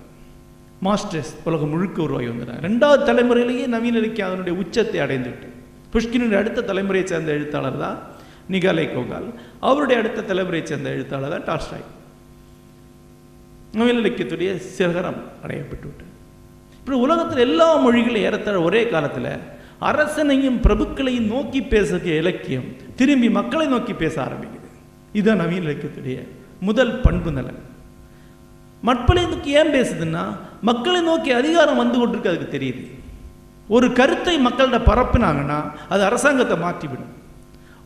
மாஸ்டர்ஸ் உலகம் முழுக்க உருவாகி வந்தனர் ரெண்டாவது தலைமுறையிலேயே நவீன இலக்கியம் அதனுடைய உச்சத்தை அடைந்து விட்டு புஷ்கினுடைய அடுத்த தலைமுறையை சேர்ந்த எழுத்தாளர் தான் நிகாலை கோகால். அவருடைய அடுத்த தலைமுறையை சேர்ந்த எழுத்தாளர் தான் டார்ஸ்டாய் நவீன இலக்கியத்துடைய சிகரம் அடையப்பட்டு விட்டது. இப்படி உலகத்தில் எல்லா மொழிகளும் ஏறத்தாழ ஒரே காலத்தில் அரசனையும் பிரபுக்களையும் நோக்கி பேசக்கூடிய இலக்கியம் திரும்பி மக்களை நோக்கி பேச ஆரம்பிக்குது. இதுதான் நவீன இலக்கியத்துடைய முதல் பண்பு நலன் இதுக்கு ஏன் பேசுதுன்னா மக்களை நோக்கி அதிகாரம் வந்து கொண்டிருக்கு அதுக்கு தெரியுது. ஒரு கருத்தை மக்கள்கிட்ட பரப்புனாங்கன்னா அது அரசாங்கத்தை மாற்றிவிடும்.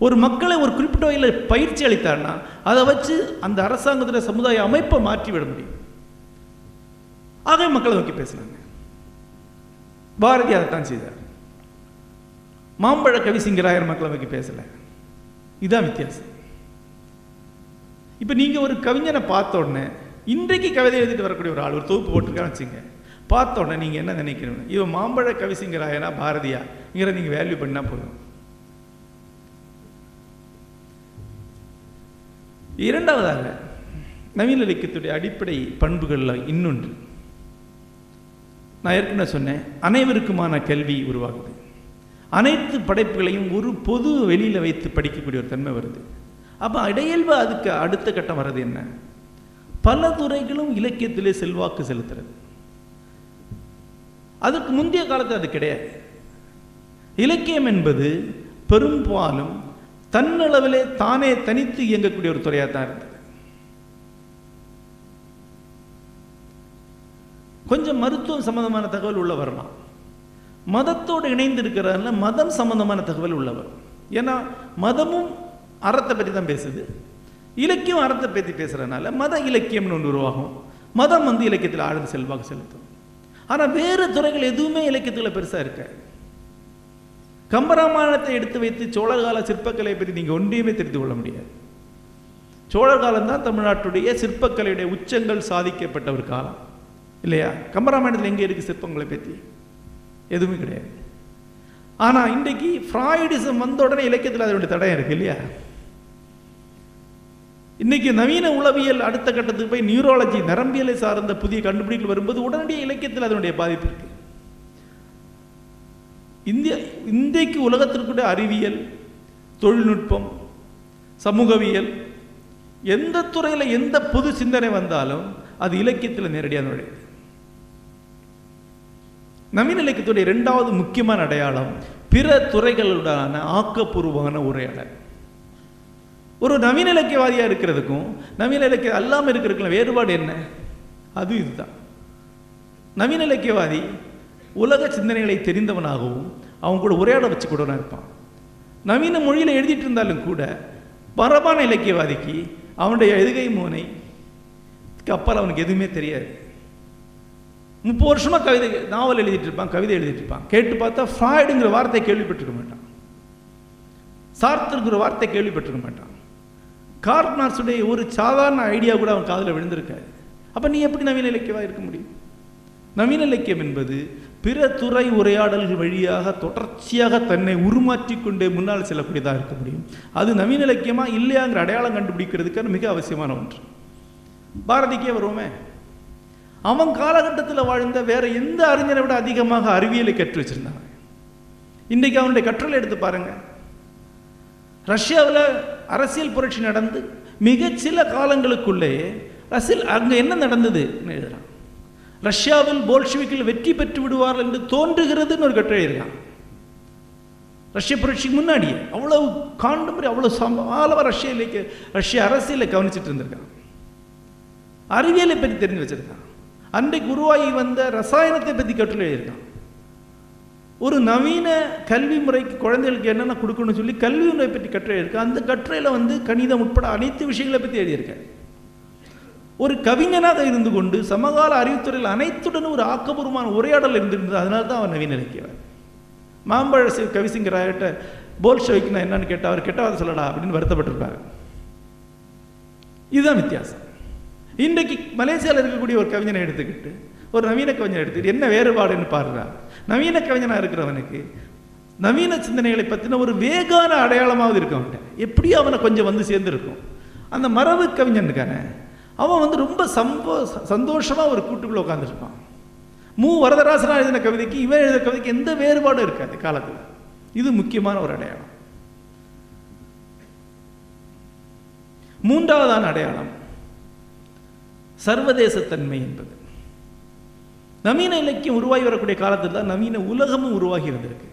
ஒரு மக்களை ஒரு குறிப்பிட்ட வகையில் பயிற்சி அளித்தார்னா அதை வச்சு அந்த அரசாங்கத்தில் சமுதாய அமைப்பை மாற்றிவிட முடியும். ஆகவே மக்களை நோக்கி பேசினாங்க பாரதி அதைத்தான் செய்தார். மாம்பழ கவி சிங்கராயர் மக்களை நோக்கி பேசல. இதுதான் வித்தியாசம். இப்போ நீங்கள் ஒரு கவிஞனை பார்த்த உடனே இன்றைக்கு கவிதை எழுதிட்டு வரக்கூடிய ஒரு ஆள் ஒரு தொகுப்பு போட்டிருக்கான்னு வச்சுங்க பார்த்த நீங்கள் என்ன நினைக்கிறீங்க இவன் மாம்பழ கவி சிங்கராயனா பாரதியா? இங்கிற நீங்கள் வேல்யூ பண்ணால் போதும். இரண்டாவதாக நவீன இலக்கியத்துடைய அடிப்படை பண்புகளில் இன்னொன்று. நான் ஏற்கனவே சொன்னேன் அனைவருக்குமான கல்வி உருவாகுது. அனைத்து படைப்புகளையும் ஒரு பொது வெளியில் வைத்து படிக்கக்கூடிய ஒரு தன்மை வருது. அப்போ இடையல்பு அதுக்கு அடுத்த கட்டம் வர்றது என்ன? பல துறைகளும் இலக்கியத்திலே செல்வாக்கு செலுத்துறது. அதுக்கு முந்தைய காலத்தில் அது கிடையாது. இலக்கியம் என்பது பெரும்பாலும் தன்னளவிலே தானே தனித்து இயங்கக்கூடிய ஒரு துறையாக தான் இருந்தது. கொஞ்சம் மருத்துவம் சம்பந்தமான தகவல் உள்ள வரலாம் மதத்தோடு இணைந்து இருக்கிறதுனால மதம் சம்பந்தமான தகவல் உள்ளவர். ஏன்னா மதமும் அறத்தை பற்றி தான் பேசுது. இலக்கியம் அறத்தை பற்றி பேசுகிறதுனால மத இலக்கியம்னு ஒன்று உருவாகும். மதம் வந்து இலக்கியத்தில் ஆழ்ந்து செல்வாக்கு செலுத்தும். ஆனால் வேறு துறைகள் எதுவுமே இலக்கியத்தில் பெருசாக இருக்காது. கம்பராமாயணத்தை எடுத்து வைத்து சோழர் கால சிற்பக்கலையை பற்றி நீங்கள் ஒன்றையுமே தெரிந்து கொள்ள முடியாது. சோழர் காலம்தான் தமிழ்நாட்டுடைய சிற்பக்கலையுடைய உச்சங்கள் சாதிக்கப்பட்ட ஒரு காலம். இல்லையா? கம்பராமாயணத்தில் எங்கே இருக்குது சிற்பங்களை பற்றி எதுவுமே கிடையாது. ஆனால் இன்றைக்கு ஃப்ராய்டிசம் வந்த உடனே இலக்கியத்தில் அதனுடைய தடயம் இருக்கு இல்லையா? இன்னைக்கு நவீன உளவியல் அடுத்த கட்டத்துக்கு போய் நியூரோலஜி நரம்பியலை சார்ந்த புதிய கண்டுபிடிப்புகள் வரும்போது உடனடியாக இலக்கியத்தில் அதனுடைய பாதிப்பு இருக்கு. இந்திய இன்றைக்கு உலகத்திற்குடைய அறிவியல் தொழில்நுட்பம் சமூகவியல் எந்த துறையில் எந்த பொது சிந்தனை வந்தாலும் அது இலக்கியத்தில் நேரடியாக நுழையுது. நவீன இலக்கியத்துடைய இரண்டாவது முக்கியமான அடையாளம் பிற துறைகளுடனான ஆக்கப்பூர்வமான உரையாடல். ஒரு நவீன இலக்கியவாதியாக இருக்கிறதுக்கும் நவீன இலக்கியம் அல்லாமல் இருக்கிறதுக்கும் வேறுபாடு என்ன? அது இதுதான். நவீன இலக்கியவாதி உலக சிந்தனைகளை தெரிந்தவனாகவும் அவங்க கூட உரையாட வச்சு கூட இருப்பான். நவீன மொழியில் எழுதிட்டு இருந்தாலும் கூட பரவான இலக்கியவாதிக்கு அவனுடைய எதுகை மோனை அப்பால் அவனுக்கு எதுவுமே தெரியாது. முப்பது வருஷமாக கவிதை நாவல் எழுதிட்டு இருப்பான் கவிதை எழுதிட்டு இருப்பான். கேட்டு பார்த்தா ஃப்ராய்டுங்கிற வார்த்தை கேள்விப்பட்டிருக்க மாட்டான். சார்த்துங்கிற வார்த்தை கேள்விப்பட்டிருக்க மாட்டான். கார்னார்ஸுடைய ஒரு சாதாரண ஐடியா கூட அவன் காதில் விழுந்திருக்காது. அப்போ நீ எப்படி நவீன இலக்கியமாக இருக்க முடியும்? நவீன இலக்கியம் என்பது பிற துறை உரையாடல்கள் வழியாக தொடர்ச்சியாக தன்னை உருமாற்றி கொண்டே முன்னால் செல்லக்கூடியதாக இருக்க முடியும். அது நவீன இலக்கியமா இல்லையாங்கிற அடையாளம் கண்டுபிடிக்கிறதுக்கான மிக அவசியமான ஒன்று. பாரதிக்கே வருவோமே? அவன் காலகட்டத்தில் வாழ்ந்த வேற எந்த அறிஞரை விட அதிகமாக அறிவியலை கற்று வச்சிருந்தாங்க இன்றைக்கு அவனுடைய கற்றலை எடுத்து பாருங்கள் ரஷ்யாவில் அரசியல் புரட்சி நடந்து மிகச் சில காலங்களுக்குள்ளேயே ரசில் அங்கே என்ன நடந்தது எழுதுகிறான் ரஷ்யாவில் போல்ஷிவிக்கில் வெற்றி பெற்று விடுவார்கள் என்று தோன்றுகிறதுன்னு ஒரு கட்டுரை இருக்கான் ரஷ்ய புரட்சிக்கு முன்னாடியே அவ்வளவு காண்டம்பரி அவ்வளவு சமாளமாக ரஷ்ய இலக்கிய ரஷ்ய அரசியலை கவனிச்சுட்டு இருந்திருக்கான். அறிவியலை பற்றி தெரிஞ்சு வச்சிருக்கான். அன்றைக்கு உருவாகி வந்த ரசாயனத்தை பற்றி கட்டுரை எழுதியிருக்கான். ஒரு நவீன கல்வி முறைக்கு குழந்தைகளுக்கு என்னென்ன கொடுக்கணும்னு சொல்லி கல்வி முறை பற்றி கட்டுரை இருக்கு. அந்த கட்டுரையில் வந்து கணிதம் உட்பட அனைத்து விஷயங்களை பற்றி எழுதியிருக்கேன். ஒரு கவிஞனாக இருந்து கொண்டு சமகால அறிவுத்துறையில் அனைத்துடனும் ஒரு ஆக்கப்பூர்வமான உரையாடல் இருந்திருந்தது. அதனால தான் அவர் நவீன இலக்கியவர். மாம்பழ சி கவிசிங்கராயிட்ட போல்ஷவிக்கு நான் என்னன்னு கேட்டால் அவர் கெட்டவாத சொல்லடா அப்படின்னு வருத்தப்பட்டிருப்பார். இதுதான் வித்தியாசம். இன்றைக்கு மலேசியாவில் இருக்கக்கூடிய ஒரு கவிஞனை எடுத்துக்கிட்டு ஒரு நவீன கவிஞனை எடுத்துக்கிட்டு என்ன வேறுபாடுன்னு பாடுறாரு நவீன கவிஞனாக இருக்கிறவனுக்கு நவீன சிந்தனைகளை பற்றின ஒரு வேகான அடையாளமாவது இருக்கும் அவன்கிட்ட. எப்படியும் அவனை கொஞ்சம் வந்து சேர்ந்துருக்கும்? அந்த மரபு கவிஞனுக்கான அவன் வந்து ரொம்ப சம்போ சந்தோஷமாக ஒரு கூட்டுக்குள்ளே உட்காந்துருப்பான் மு. வரதராசனா எழுதின கவிதைக்கு இவன் எழுதின கவிதைக்கு எந்த வேறுபாடும் இருக்காது காலத்தில். இது முக்கியமான ஒரு அடையாளம். மூன்றாவதான அடையாளம் சர்வதேசத்தன்மை என்பது. நவீன இலக்கியம் உருவாகி வரக்கூடிய காலத்தில் தான் நவீன உலகமும் உருவாகி வந்திருக்கு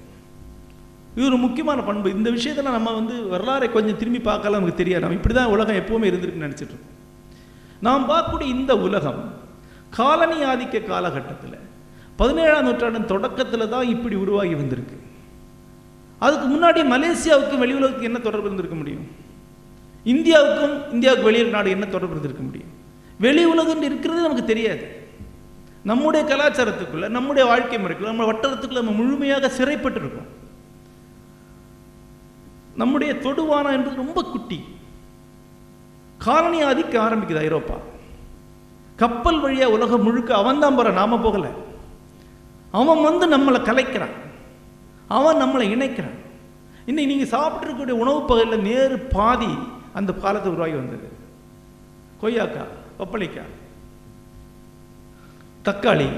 இது ஒரு முக்கியமான பண்பு. இந்த விஷயத்தில் நம்ம வந்து வரலாறை கொஞ்சம் திரும்பி பார்க்கலாம் நமக்கு தெரியாது. நம்ம இப்படி தான் உலகம் எப்போவுமே இருந்திருக்குன்னு நினச்சிட்டு இருக்கோம். நாம் பார்க்கக்கூடிய இந்த உலகம் காலனி ஆதிக்க காலகட்டத்தில் பதினேழாம் நூற்றாண்டின் தொடக்கத்தில் தான் இப்படி உருவாகி வந்திருக்கு. அதுக்கு முன்னாடி மலேசியாவுக்கும் வெளி உலகத்துக்கு என்ன தொடர்பு இருந்திருக்க முடியும்? இந்தியாவுக்கும் இந்தியாவுக்கு வெளியில் நாடு என்ன தொடர்பு இருந்திருக்க முடியும்? வெளி உலகம் இருக்கிறது நமக்கு தெரியாது. நம்முடைய கலாச்சாரத்துக்குள்ள நம்முடைய வாழ்க்கை முறைக்குள்ள நம்ம வட்டாரத்துக்குள்ள நம்ம முழுமையாக சிறைப்பட்டிருக்கோம். நம்முடைய தொடுவானம் என்பது ரொம்ப குட்டி. காலனி ஆதிக்க ஆரம்பிக்குது ஐரோப்பா? கப்பல் வழியா உலகம் முழுக்க அவன் தான் போற நாம போகல. அவன் வந்து நம்மளை கலைக்கிறான். அவன் நம்மளை இணைக்கிறான். இன்னைக்கு நீங்க சாப்பிட்டுருக்கக்கூடிய உணவுப் பகுதியில் நேரு பாதி அந்த பாலத்தை உருவாகி வந்தது. கொய்யாக்காய் பப்பளிக்காய். தக்காளி.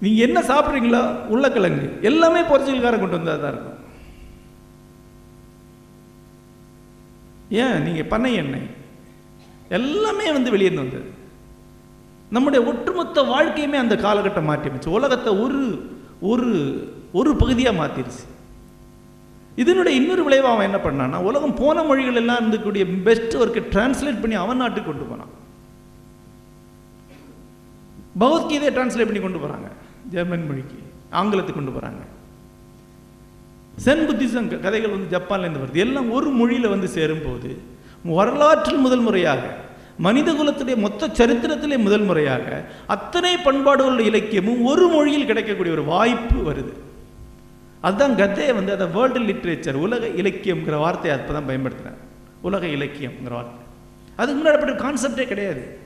நீங்கள் என்ன சாப்பிட்றீங்களோ உருளைக்கிழங்கு எல்லாமே போர்ச்சுகல்காரன் கொண்டு வந்தால் தான் இருக்கும். ஏன்? நீங்கள் பண்ணை எண்ணெய். எல்லாமே வந்து வெளியிருந்து வந்தது. நம்முடைய ஒட்டுமொத்த வாழ்க்கையுமே அந்த காலகட்டம் மாற்றி உலகத்தை ஒரு ஒரு ஒரு பகுதியாக மாற்றிருச்சு இதனுடைய இன்னொரு விளைவு அவன் என்ன பண்ணான்னா உலகம் போன மொழிகள் எல்லாம் இருந்தக்கூடிய பெஸ்ட் ஒர்க்கை டிரான்ஸ்லேட் பண்ணி அவன் நாட்டுக்கு கொண்டு போனான். பகவத்கீதையை டிரான்ஸ்லேட் பண்ணி கொண்டு போகிறாங்க ஜெர்மன் மொழிக்கு ஆங்கிலத்துக்கு கொண்டு போகிறாங்க சென் புத்திசம் க- கதைகள் வந்து ஜப்பான்லேருந்து வருது. எல்லாம் ஒரு மொழியில் வந்து சேரும்போது வரலாற்றில் முதல் முறையாக மனித குலத்துடைய மொத்த சரித்திரத்திலே முதல் முறையாக அத்தனை பண்பாடுகளுடைய இலக்கியமும் ஒரு மொழியில் கிடைக்கக்கூடிய ஒரு வாய்ப்பு வருது. அதுதான் கதையை வந்து அதை வேர்ல்டு லிட்ரேச்சர் உலக இலக்கியம்ங்கிற வார்த்தையை அப்போ தான் பயன்படுத்துகிறேன் உலக இலக்கியம்ங்கிற வார்த்தை. அதுக்கு முன்னாடி அப்படி கான்செப்டே கிடையாது.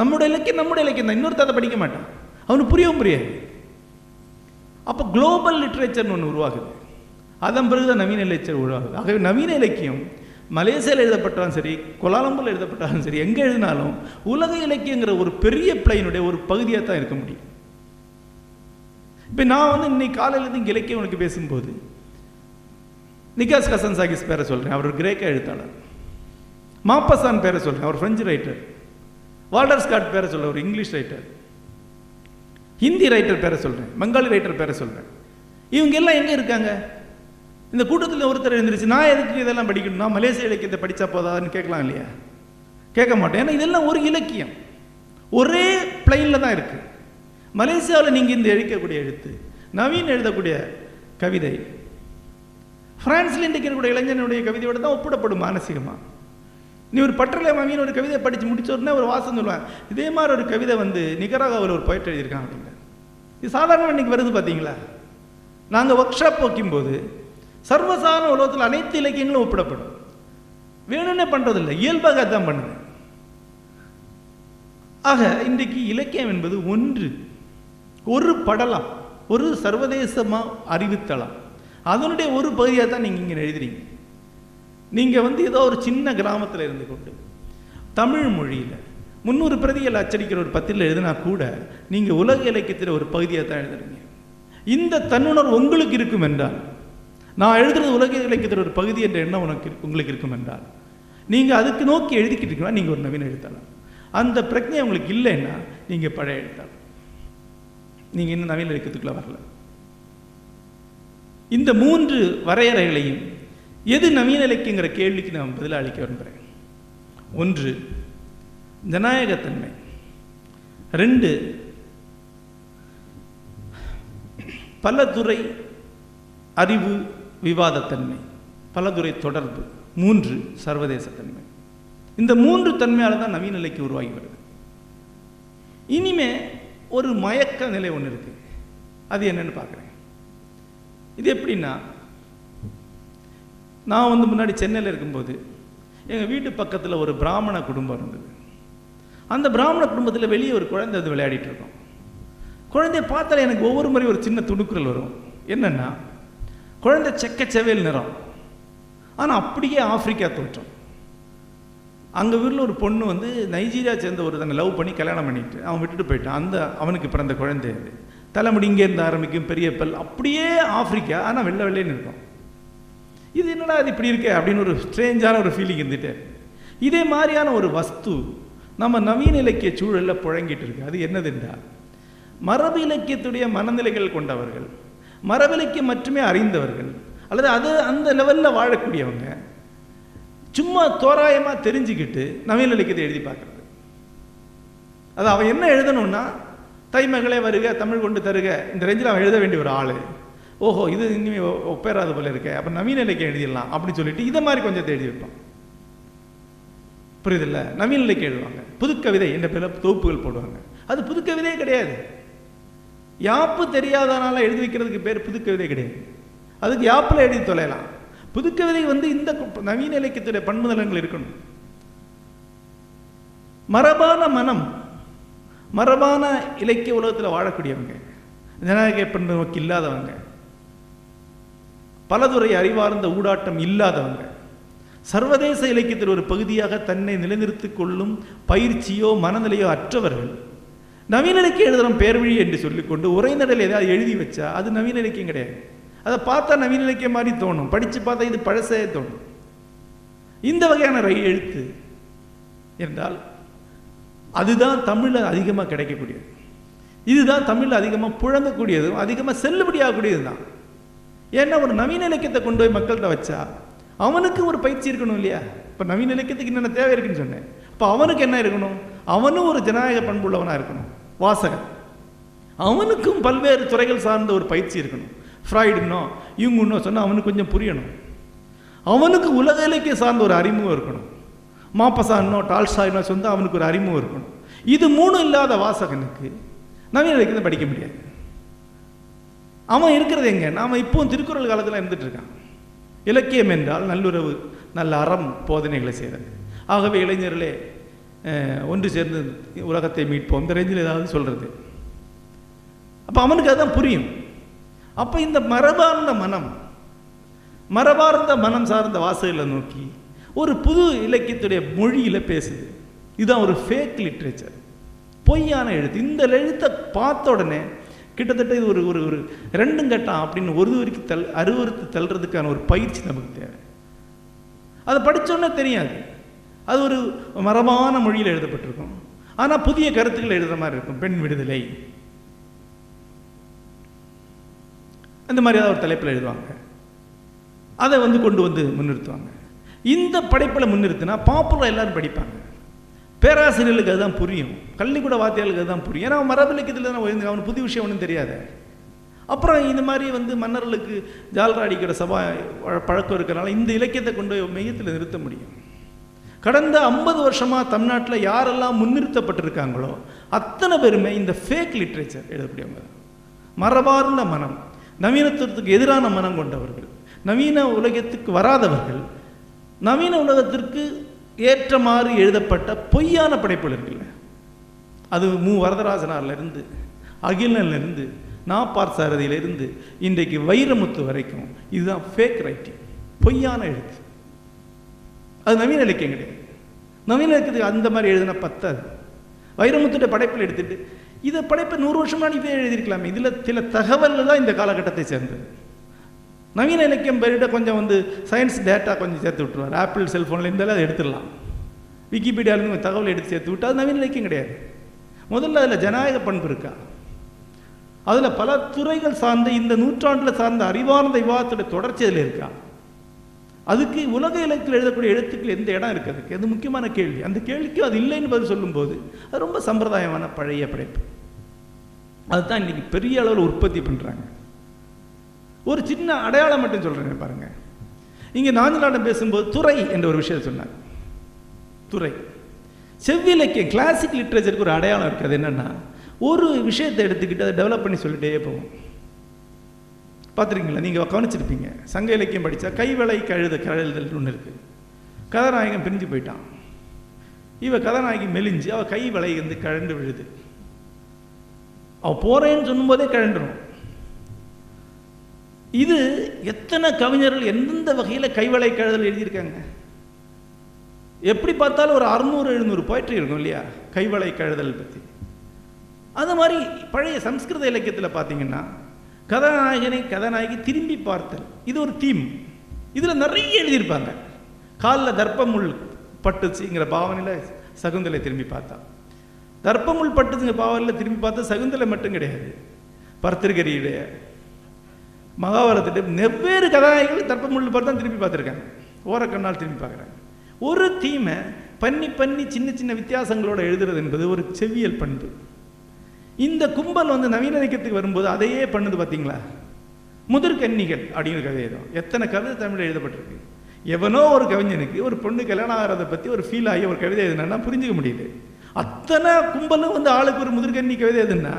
நம்முடைய இலக்கியம் நம்முடைய இலக்கியம் தான் இன்னொருத்த அதை படிக்க மாட்டான். அவனுக்கு புரியவும் புரியாது. அப்போ குளோபல் லிட்ரேச்சர்னு ஒன்று உருவாகுது. அதன் பிறகு தான் நவீன லிட்ரேச்சர் உருவாகுது. ஆகவே நவீன இலக்கியம் மலேசியாவில் எழுதப்பட்டாலும் சரி கொலாலம்பூரில் எழுதப்பட்டாலும் சரி எங்கே எழுதினாலும் உலக இலக்கியங்கிற ஒரு பெரிய பிளைனுடைய ஒரு பகுதியாக தான் இருக்க முடியும். இப்போ நான் வந்து இன்னைக்கு காலையிலேருந்து இங்கே இலக்கியம் உனக்கு பேசும்போது நிகாஸ் கசன் சாகிஸ் பேரை சொல்கிறேன் அவர் கிரேக்க எழுத்தாளர். மாப்பசான் பேரை சொல்கிறேன் அவர் ஃப்ரெஞ்சு ரைட்டர் வால்டர் ஸ்காட் பேரை சொல்ல ஒரு இங்கிலீஷ் ரைட்டர் ஹிந்தி ரைட்டர் பேரை சொல்கிறேன் பெங்காலி ரைட்டர் பேரை சொல்கிறேன் இவங்க எல்லாம் எங்கே இருக்காங்க? இந்த கூட்டத்தில் ஒருத்தர் எழுந்திருச்சு நான் எதுக்கு இதெல்லாம் படிக்கணும்னா மலேசிய இலக்கியத்தை படித்தா போதான்னு கேட்கலாம் இல்லையா? கேட்க மாட்டேன் ஏன்னா இதெல்லாம் ஒரு இலக்கியம். ஒரே பிளைனில் தான் இருக்குது மலேசியாவில் நீங்கள் இந்த எழுக்கக்கூடிய எழுத்து நவீன் எழுதக்கூடிய கவிதை ஃப்ரான்ஸில் இன்றைக்கு இருக்கக்கூடிய இளைஞனுடைய கவிதையோட தான் ஒப்பிடப்படும் மானசீகமாக நீ ஒரு பற்றலை மாமியின் ஒரு கவிதை படித்து முடிச்ச உடனே ஒரு வாசம் சொல்லுவேன் இதே மாதிரி ஒரு கவிதை வந்து நிகராகாவில் ஒரு போயிட்டு எழுதியிருக்கான் அப்படிங்க இது சாதாரணமாக இன்னைக்கு வருது பார்த்தீங்களா நாங்கள் ஒர்க் ஷாப் வைக்கும்போது சர்வசாதாரண உலகத்தில் அனைத்து இலக்கியங்களும் ஒப்பிடப்படும். வேணும்னே பண்ணுறதில்லை இயல்பாக தான் பண்ணுது. ஆக இன்றைக்கு இலக்கியம் என்பது ஒன்று ஒரு படலம் ஒரு சர்வதேசமாக அறிவுத்தளம். அதனுடைய ஒரு பகுதியாக தான் நீங்கள் இங்கே எழுதுறீங்க. நீங்கள் வந்து ஏதோ ஒரு சின்ன கிராமத்தில் இருந்து கொண்டு தமிழ் மொழியில். முந்நூறு பிரதிகள் அச்சடிக்கிற ஒரு பத்திரில் எழுதினா கூட நீங்கள் உலக இலக்கியத்தில் ஒரு பகுதியாக தான் எழுதுறீங்க. இந்த தன்னுணர்வு உங்களுக்கு இருக்கும் என்றால் நான் எழுதுறது உலக இலக்கியத்தில் ஒரு பகுதி என்ற எண்ணம் உனக்கு உங்களுக்கு இருக்கும் என்றால் நீங்கள் அதுக்கு நோக்கி எழுதிக்கிட்டு இருக்கீங்கன்னா நீங்கள் ஒரு நவீன எழுத்தாளர். அந்த பிரச்சனை உங்களுக்கு இல்லைன்னா நீங்கள் பழைய எழுத்தாளர். நீங்கள் இன்னும் நவீன இலக்கியத்துக்குள்ளே வரல. இந்த மூன்று வரையறைகளையும் எது நவீன இலக்கியங்கிற கேள்விக்கு நான் பதில் அளிக்க விரும்புகிறேன். ஒன்று ஜனநாயகத்தன்மை. ரெண்டு பலதுறை அறிவு விவாதத்தன்மை பலதுறை தொடர்பு. மூன்று சர்வதேசத்தன்மை. இந்த மூன்று தன்மையால் தான் நவீன நிலைக்கு உருவாகி வருது. இனிமே ஒரு மயக்க நிலை ஒன்று இருக்கு. அது என்னன்னு பார்க்குறேன். இது எப்படின்னா நான் வந்து முன்னாடி சென்னையில் இருக்கும்போது எங்கள் வீட்டு பக்கத்தில் ஒரு பிராமண குடும்பம் இருந்தது. அந்த பிராமண குடும்பத்தில் வெளியே ஒரு குழந்தை வந்து விளையாடிட்டு இருக்கோம். குழந்தைய பார்த்தாலே எனக்கு ஒவ்வொரு முறை ஒரு சின்ன துணுக்குறல் வரும். என்னென்னா குழந்தை செக்க செவேல் நிறம். ஆனால் அப்படியே ஆப்பிரிக்கா தோற்றம். அங்கே ஊரில் ஒரு பொண்ணு வந்து நைஜீரியா சேர்ந்த ஒரு தன்னை லவ் பண்ணி கல்யாணம் பண்ணிட்டு அவன் விட்டுட்டு போயிட்டான். அந்த அவனுக்கு பிறந்த குழந்தை அது. தலைமுடி இங்கேருந்து ஆரம்பிக்கும் பெரிய பல் அப்படியே ஆப்பிரிக்கா ஆனால் வெள்ளை வெள்ளைன்னு இருக்கும். இது என்னடா அது இப்படி இருக்கே அப்படின்னு ஒரு ஸ்ட்ரேஞ்சான ஒரு ஃபீலிங் இருந்துட்டே. இதே மாதிரியான ஒரு வஸ்து நம்ம நவீன இலக்கிய சூழலில் புழங்கிட்டு இருக்கு. அது என்னதுன்றா மரபு இலக்கியத்துடைய மனநிலைகள் கொண்டவர்கள் மரபு இலக்கியம் மட்டுமே அறிந்தவர்கள் அல்லது அது அந்த லெவலில் வாழக்கூடியவங்க சும்மா தோராயமாக தெரிஞ்சுக்கிட்டு நவீன இலக்கியத்தை எழுதி பார்க்குறது. அது அவன் என்ன எழுதணும்னா தைமகளே வருக தமிழ் கொண்டு தருக இந்த ரேஞ்சில் அவன் எழுத வேண்டிய ஒரு ஆள். ஓஹோ இது இனிமே ஒப்பேறாத போல இருக்கே அப்போ நவீன இலக்கியம் எழுதிடலாம் அப்படின்னு சொல்லிட்டு இதை மாதிரி கொஞ்சம் எழுதி வைப்பான் புரியுதில்ல? நவீன இலக்கியம் எழுதுவாங்க. புதுக்கவிதை என்ற பேரில் தொகுப்புகள் போடுவாங்க. அது புதுக்கவிதையே கிடையாது. யாப்பு தெரியாதனால எழுதி வைக்கிறதுக்கு பேர் புதுக்கவிதை கிடையாது. அதுக்கு யாப்பில் எழுதி தொலையலாம். புதுக்கவிதை வந்து இந்த நவீன இலக்கியத்துடைய பண்புதலங்கள் இருக்கணும். மரபான மனம் மரபான இலக்கிய உலகத்தில் வாழக்கூடியவங்க. ஜனநாயக பண்பு நோக்கி இல்லாதவங்க பலதுறை அறிவார்ந்த ஊடாட்டம் இல்லாதவர்கள் சர்வதேச இலக்கியத்தில் ஒரு பகுதியாக தன்னை நிலைநிறுத்திக் கொள்ளும் பயிற்சியோ மனநிலையோ அற்றவர்கள். நவீன இலக்கியம் எழுதுறோம் பேர்வழி என்று சொல்லிக்கொண்டு உரைநடல் ஏதாவது எழுதி வச்சா அது நவீன இலக்கியம் கிடையாது. அதை பார்த்தா நவீன இலக்கியம் மாதிரி தோணும். படித்து பார்த்தா இது பழசே தோணும். இந்த வகையான ரை எழுத்து என்றால் அதுதான் தமிழில் அதிகமாக கிடைக்கக்கூடியது. இதுதான் தமிழில் அதிகமாக புழங்கக்கூடியதும் அதிகமாக செல்லுபடியாகக்கூடியது தான் ஏன்னா ஒரு நவீன இலக்கியத்தை கொண்டு போய் மக்கள்கிட்ட வச்சா அவனுக்கு ஒரு பயிற்சி இருக்கணும் இல்லையா? இப்போ நவீன இலக்கியத்துக்கு என்னென்ன தேவை இருக்குன்னு சொன்னேன். இப்போ அவனுக்கு என்ன இருக்கணும்? அவனும் ஒரு ஜனநாயக பண்புள்ளவனாக இருக்கணும். வாசகன். அவனுக்கும் பல்வேறு துறைகள் சார்ந்த ஒரு பயிற்சி இருக்கணும். ஃப்ராய்டுன்னோ இவங்குன்னோ சொன்னால் அவனுக்கு கொஞ்சம் புரியணும். அவனுக்கு உலக இலக்கியம் சார்ந்த ஒரு அறிமுகம் இருக்கணும். மாப்பசான்னோ டால்ஸ்டாயினோ சொன்னால் அவனுக்கு ஒரு அறிமுகம் இருக்கணும். இது மூணும் இல்லாத வாசகனுக்கு நவீன இலக்கியத்தை படிக்க முடியாது. அவன் இருக்கிறது எங்க? நாம இப்போவும் திருக்குறள் காலத்தில் இருந்துட்டு இருக்கான். இலக்கியம் என்றால் நல்லுறவு நல்ல அறம் போதனைகளை செய்கிறது ஆகவே இளைஞர்களே ஒன்று சேர்ந்து உலகத்தை மீட்போம். இந்த ரேஞ்சில் ஏதாவது சொல்றது. அப்போ அவனுக்கு அதுதான் புரியும். அப்போ இந்த மரபார்ந்த மனம் மரபார்ந்த மனம் சார்ந்த வாசகங்களை நோக்கி ஒரு புது இலக்கியத்துடைய மொழியில் பேசுது. இதுதான் ஒரு ஃபேக் லிட்ரேச்சர் பொய்யான எழுத்து. இந்த எழுத்தை பார்த்த உடனே கிட்டத்தட்ட இது ஒரு ஒரு ஒரு ரெண்டும் கட்டம் அப்படின்னு ஒரு வரைக்கும் தல் அருவறுத்து தள்ளுறதுக்கான ஒரு பயிற்சி நமக்கு தேவை. அதை படித்தோன்னே தெரியாது. அது ஒரு மரபான மொழியில் எழுதப்பட்டிருக்கும். ஆனால் புதிய கருத்துக்கள் எழுதுற மாதிரி இருக்கும். பெண் விடுதலை. அந்த மாதிரி ஏதாவது ஒரு தலைப்பில் எழுதுவாங்க. அதை வந்து கொண்டு வந்து முன்னிறுத்துவாங்க. இந்த படைப்பில் முன்னிறுத்தினா பாப்புலர் எல்லாரும் படிப்பாங்க. பேராசிரியர்களுக்கு அதுதான் புரியும். பள்ளிக்கூட வாத்தியார்களுக்கு அதுதான் புரியும். ஏன்னா அவன் மரபு தான் உயர்ந்து அவனுக்கு புது விஷயம் ஒன்றும் தெரியாது. அப்புறம் இந்த மாதிரி வந்து மன்னர்களுக்கு ஜால்ரா அடிக்கிற சபா பழக்கம் இருக்கிறனால இந்த இலக்கியத்தை கொண்டு மையத்தில் நிறுத்த முடியும். கடந்த ஐம்பது வருஷமாக தமிழ்நாட்டில் யாரெல்லாம் முன்னிறுத்தப்பட்டிருக்காங்களோ அத்தனை பேருமே இந்த ஃபேக் லிட்ரேச்சர் எழுதக்கூடியவங்க மரபார்ந்த மனம் நவீனத்துவத்துக்கு எதிரான மனம் கொண்டவர்கள் நவீன உலகத்துக்கு வராதவர்கள் நவீன உலகத்திற்கு ஏற்றமாறு எழுதப்பட்ட பொய்யான படைப்புகள் இருக்குல்ல. அது மு. வரதராஜனார்லேருந்து அகிலன்லேருந்து நாப்பார் சாரதியிலிருந்து இன்றைக்கு வைரமுத்து வரைக்கும் இதுதான் ஃபேக் ரைட்டிங் பொய்யான எழுத்து. அது நவீன இலக்கியம் கிடையாது. நவீன இலக்கியத்துக்கு அந்த மாதிரி எழுதின பத்தாது. வைரமுத்துடைய படைப்பில் எடுத்துட்டு இதை படைப்பை நூறு வருஷமா முன்னாடி இதே எழுதியிருக்கலாமே. இதில் சில தகவல்கள் தான் இந்த காலகட்டத்தை சேர்ந்தது. நவீன இலக்கியம் பேரிட்ட கொஞ்சம் வந்து சயின்ஸ் டேட்டா கொஞ்சம் சேர்த்து விட்டுருவார். ஆப்பிள் செல்ஃபோன்லேருந்து அதை எடுத்துடலாம். விக்கிபீடியாவிலேருந்து தகவல் எடுத்து சேர்த்து விட்டா அது நவீன இலக்கியம் கிடையாது. முதல்ல அதில் ஜனநாயக பண்பு இருக்கா? அதில் பல துறைகள் சார்ந்த இந்த நூற்றாண்டில் சார்ந்த அறிவார்ந்த விவாதத்துடைய தொடர்ச்சி அதில் இருக்கா? அதுக்கு உலக இலக்கில் எழுதக்கூடிய எழுத்துக்கள் எந்த இடம் இருக்குது அதுக்கு? அது முக்கியமான கேள்வி. அந்த கேள்விக்கு அது இல்லைன்னு பதில் சொல்லும்போது அது ரொம்ப சம்பிரதாயமான பழைய படைப்பு. அதுதான் இன்னைக்கு பெரிய அளவில் உற்பத்தி பண்ணுறாங்க ஒரு சின்ன அடையாளம் மட்டும் சொல்கிறேன் பாருங்க. இங்கே நாஞ்சலாடம் பேசும்போது துறை என்ற ஒரு விஷயத்தை சொன்னார். துறை. செவ்விலக்கியம் கிளாசிக் லிட்ரேச்சருக்கு ஒரு அடையாளம் இருக்குது என்னென்னா என்னன்னா ஒரு விஷயத்தை எடுத்துக்கிட்டு அதை டெவலப் பண்ணி சொல்லிட்டே போவோம். பார்த்துருக்கீங்களா? நீங்கள் கவனிச்சிருப்பீங்க. சங்க இலக்கியம் படித்தா கைவளை கழுத கழுதல் ஒன்று இருக்குது கதாநாயகன் பிரிஞ்சு போயிட்டான். இவ கதாநாயகி மெலிஞ்சு அவள் கை வளை வந்து கழண்டு விழுது. அவள் போகிறேன்னு சொல்லும்போதே கழண்டுரும். இது எத்தனை கவிஞர்கள் எந்தெந்த வகையில் கைவளை கழுதல் எழுதியிருக்காங்க? எப்படி பார்த்தாலும் ஒரு அறுநூறு எழுநூறு போயிட்டு இருக்கும் இல்லையா? கைவளை கழுதல் பற்றி அது மாதிரி பழைய சம்ஸ்கிருத இலக்கியத்தில் பார்த்தீங்கன்னா கதாநாயகனை கதாநாயகி திரும்பி பார்த்தல். இது ஒரு தீம் இதில் நிறைய எழுதியிருப்பாங்க. காலில் தர்ப்பமுள் பட்டுச்சுங்கிற பாவனையில் சகுந்தலை திரும்பி பார்த்தா. தர்ப்பமுள் பட்டுச்சுங்கிற பாவனையில் திரும்பி பார்த்தா சகுந்தலை மட்டும் கிடையாது. பர்திருகரியுடைய மகாபாரதத்தில் வெவ்வேறு கதாநாயகிகள் தர்ப்பமுள் பார்த்து தான் திரும்பி பார்த்துருக்காங்க. ஓரக்கண்ணால் திரும்பி பார்க்குறாங்க. ஒரு தீமை பண்ணி பண்ணி சின்ன சின்ன வித்தியாசங்களோட எழுதுறது என்பது ஒரு செவ்வியல் பண்பு. இந்த கும்பல் வந்து நவீன இலக்கியத்துக்கு வரும்போது அதையே பண்ணுது பார்த்தீங்களா முதிர்கன்னிகள் அப்படிங்கிற கதை தான் எத்தனை கவிதை தமிழில் எழுதப்பட்டிருக்கு? எவனோ ஒரு கவிஞனுக்கு ஒரு பொண்ணு கல்யாணம் ஆகிறத பற்றி ஒரு ஃபீல் ஆகி ஒரு கவிதை எழுதுனா புரிஞ்சுக்க முடியுது. அத்தனை கும்பலும் வந்து ஆளுக்கு ஒரு முதிர்கன்னி கவிதை எதுன்னா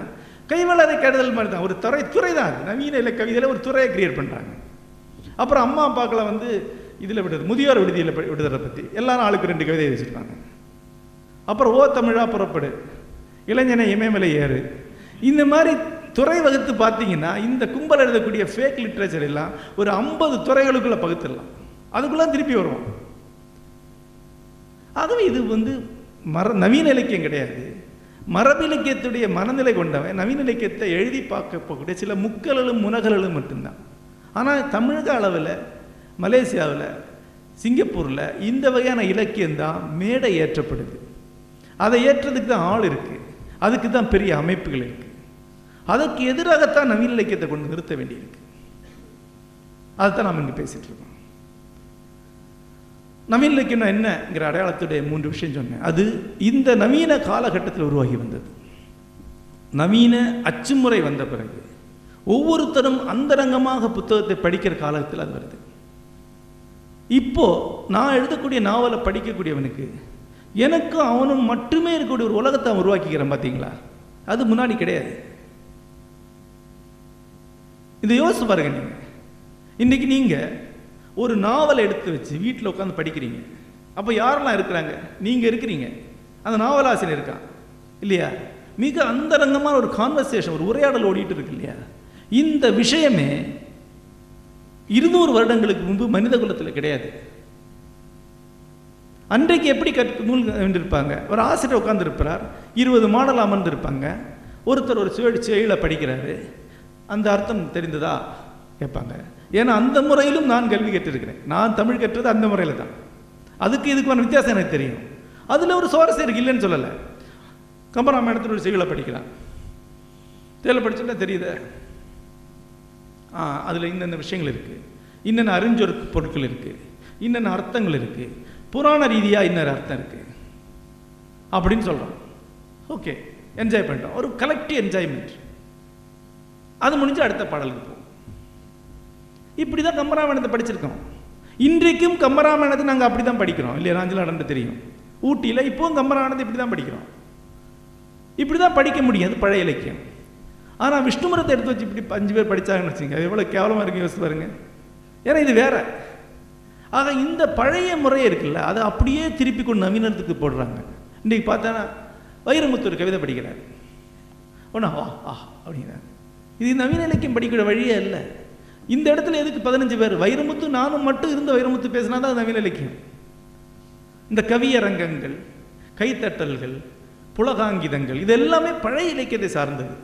கைவளரை கெடுதல் மாதிரி தான் ஒரு துறை துறை தான் நவீன இல்லை கவிதையில் ஒரு துறையை கிரியேட் பண்ணுறாங்க அப்புறம் அம்மா அப்பாக்களை வந்து இதில் விடுறது முதியோர் விடுதியில் விடுதலை பற்றி எல்லாரும் ஆளுக்கு ரெண்டு கவிதை வச்சுருக்காங்க அப்புறம் ஓ தமிழா புறப்படு. இளைஞனை இமயமலை ஏறு. இந்த மாதிரி துறை வகுத்து பார்த்தீங்கன்னா இந்த கும்பல் எழுதக்கூடிய ஃபேக் லிட்ரேச்சர் எல்லாம் ஒரு ஐம்பது துறைகளுக்குள்ள பகுத்துடலாம். அதுக்குள்ள திருப்பி வருவோம். ஆகவே இது வந்து மர நவீன இலக்கியம் கிடையாது. மரபிலக்கியத்துடைய மனநிலை கொண்டவன் நவீன இலக்கியத்தை எழுதி பார்க்க போகக்கூடிய சில முக்கல்களும் முனகல்களும் மட்டும்தான். ஆனால் தமிழக அளவில் மலேசியாவில் சிங்கப்பூரில் இந்த வகையான இலக்கியம் தான் மேடை ஏற்றப்படுது. அதை ஏற்றதுக்கு தான் ஆள் இருக்குது அதுக்கு தான் பெரிய அமைப்புகள் இருக்குது அதற்கு எதிராகத்தான் நவீன இலக்கியத்தை கொண்டு நிறுத்த வேண்டியிருக்கு. அதுதான் நாம் இங்கே பேசிகிட்டு இருக்கோம். நவீன இலக்கியம் என்னங்கிற அடையாளத்துடைய மூன்று விஷயம் சொன்னேன். அது இந்த நவீன காலகட்டத்தில் உருவாகி வந்தது. நவீன அச்சுமுறை வந்த பிறகு ஒவ்வொருத்தரும் அந்தரங்கமாக புத்தகத்தை படிக்கிற காலத்தில் அது வருது. இப்போ நான் எழுதக்கூடிய நாவலை படிக்கக்கூடியவனுக்கு எனக்கும் அவனும் மட்டுமே இருக்கக்கூடிய ஒரு உலகத்தை அவன் உருவாக்கிக்கிறேன் பார்த்தீங்களா அது முன்னாடி கிடையாது. இதை யோசிச்சு பாருங்க நீங்க. இன்னைக்கு நீங்க ஒரு நாவலை எடுத்து வச்சு வீட்டில் உட்காந்து படிக்கிறீங்க. அப்போ யாரெல்லாம் இருக்கிறாங்க? நீங்கள் இருக்கிறீங்க. அந்த நாவலாசிரியர் இருக்கான். இல்லையா? மிக அந்தரங்கமான ஒரு கான்வர்சேஷன் ஒரு உரையாடல் ஓடிட்டு இருக்கு இல்லையா? இந்த விஷயமே இருநூறு வருடங்களுக்கு முன்பு மனித குலத்தில் கிடையாது. அன்றைக்கு எப்படி கற்று நூல் இருப்பாங்க ஒரு ஆசிரியர் உட்கார்ந்துருப்பார் இருபது மாடல் அமர்ந்திருப்பாங்க. ஒருத்தர் ஒரு சுழி செயலை படிக்கிறாரு. அந்த அர்த்தம் தெரிந்ததா? கேட்பாங்க. ஏன்னா அந்த முறையிலும் நான் கல்வி கற்றிருக்கிறேன் நான் தமிழ் கற்றது அந்த முறையில் தான். அதுக்கு இதுக்கான வித்தியாசம் எனக்கு தெரியும். அதில் ஒரு சுவாரஸ்யம் இருக்கு இல்லைன்னு சொல்லலை. கம்பராமாயணத்தில் ஒரு செய்களை படிக்கலாம் தேல படிச்சுட்டா தெரியுது? ஆ அதில் இன்னென்ன விஷயங்கள் இருக்குது இன்னென்ன அறிஞ்சொரு பொருட்கள் இருக்குது இன்னென்ன அர்த்தங்கள் இருக்குது புராண ரீதியாக இன்னொரு அர்த்தம் இருக்குது அப்படின்னு சொல்கிறோம் ஓகே என்ஜாய் பண்ணிட்டோம். ஒரு கலெக்டிவ் என்ஜாய்மெண்ட் அது முடிஞ்சு அடுத்த பாடலுக்கு இப்படி தான் கம்பராமாயணத்தை படிச்சிருக்கோம். இன்றைக்கும் கம்பராமாயணத்தை நாங்கள் அப்படி தான் படிக்கிறோம். இல்லையா ராஞ்சலாடன்ட்டு தெரியும். ஊட்டியில் இப்போவும் கம்பராமாயணத்தை இப்படி தான் படிக்கிறோம். இப்படி தான் படிக்க முடியும் அது பழைய இலக்கியம். ஆனால் விஷ்ணுமரத்தை எடுத்து வச்சு இப்படி அஞ்சு பேர் படித்தாங்கன்னு வச்சுங்க எவ்வளோ கேவலமாக இருக்கு யோசிச்சு பாருங்க. ஏன்னா இது வேற. ஆக இந்த பழைய முறை இருக்குல்ல அதை அப்படியே திருப்பி கொண்டு நவீனத்துக்கு போடுறாங்க. இன்றைக்கி பார்த்தா வைரமுத்து ஒரு கவிதை படிக்கிறார். ஒன்றா வா ஆ அப்படிங்கிறார். இது நவீன இலக்கியம் படிக்கிற வழியே இல்லை. இந்த இடத்துல எதுக்கு பதினஞ்சு பேர்? வைரமுத்து நானும் மட்டும் இருந்த வைரமுத்து பேசினா தான் நவீன இலக்கியம். இந்த கவியரங்கங்கள் கைத்தட்டல்கள் புலகாங்கிதங்கள் இது எல்லாமே பழைய இலக்கியத்தை சார்ந்தது.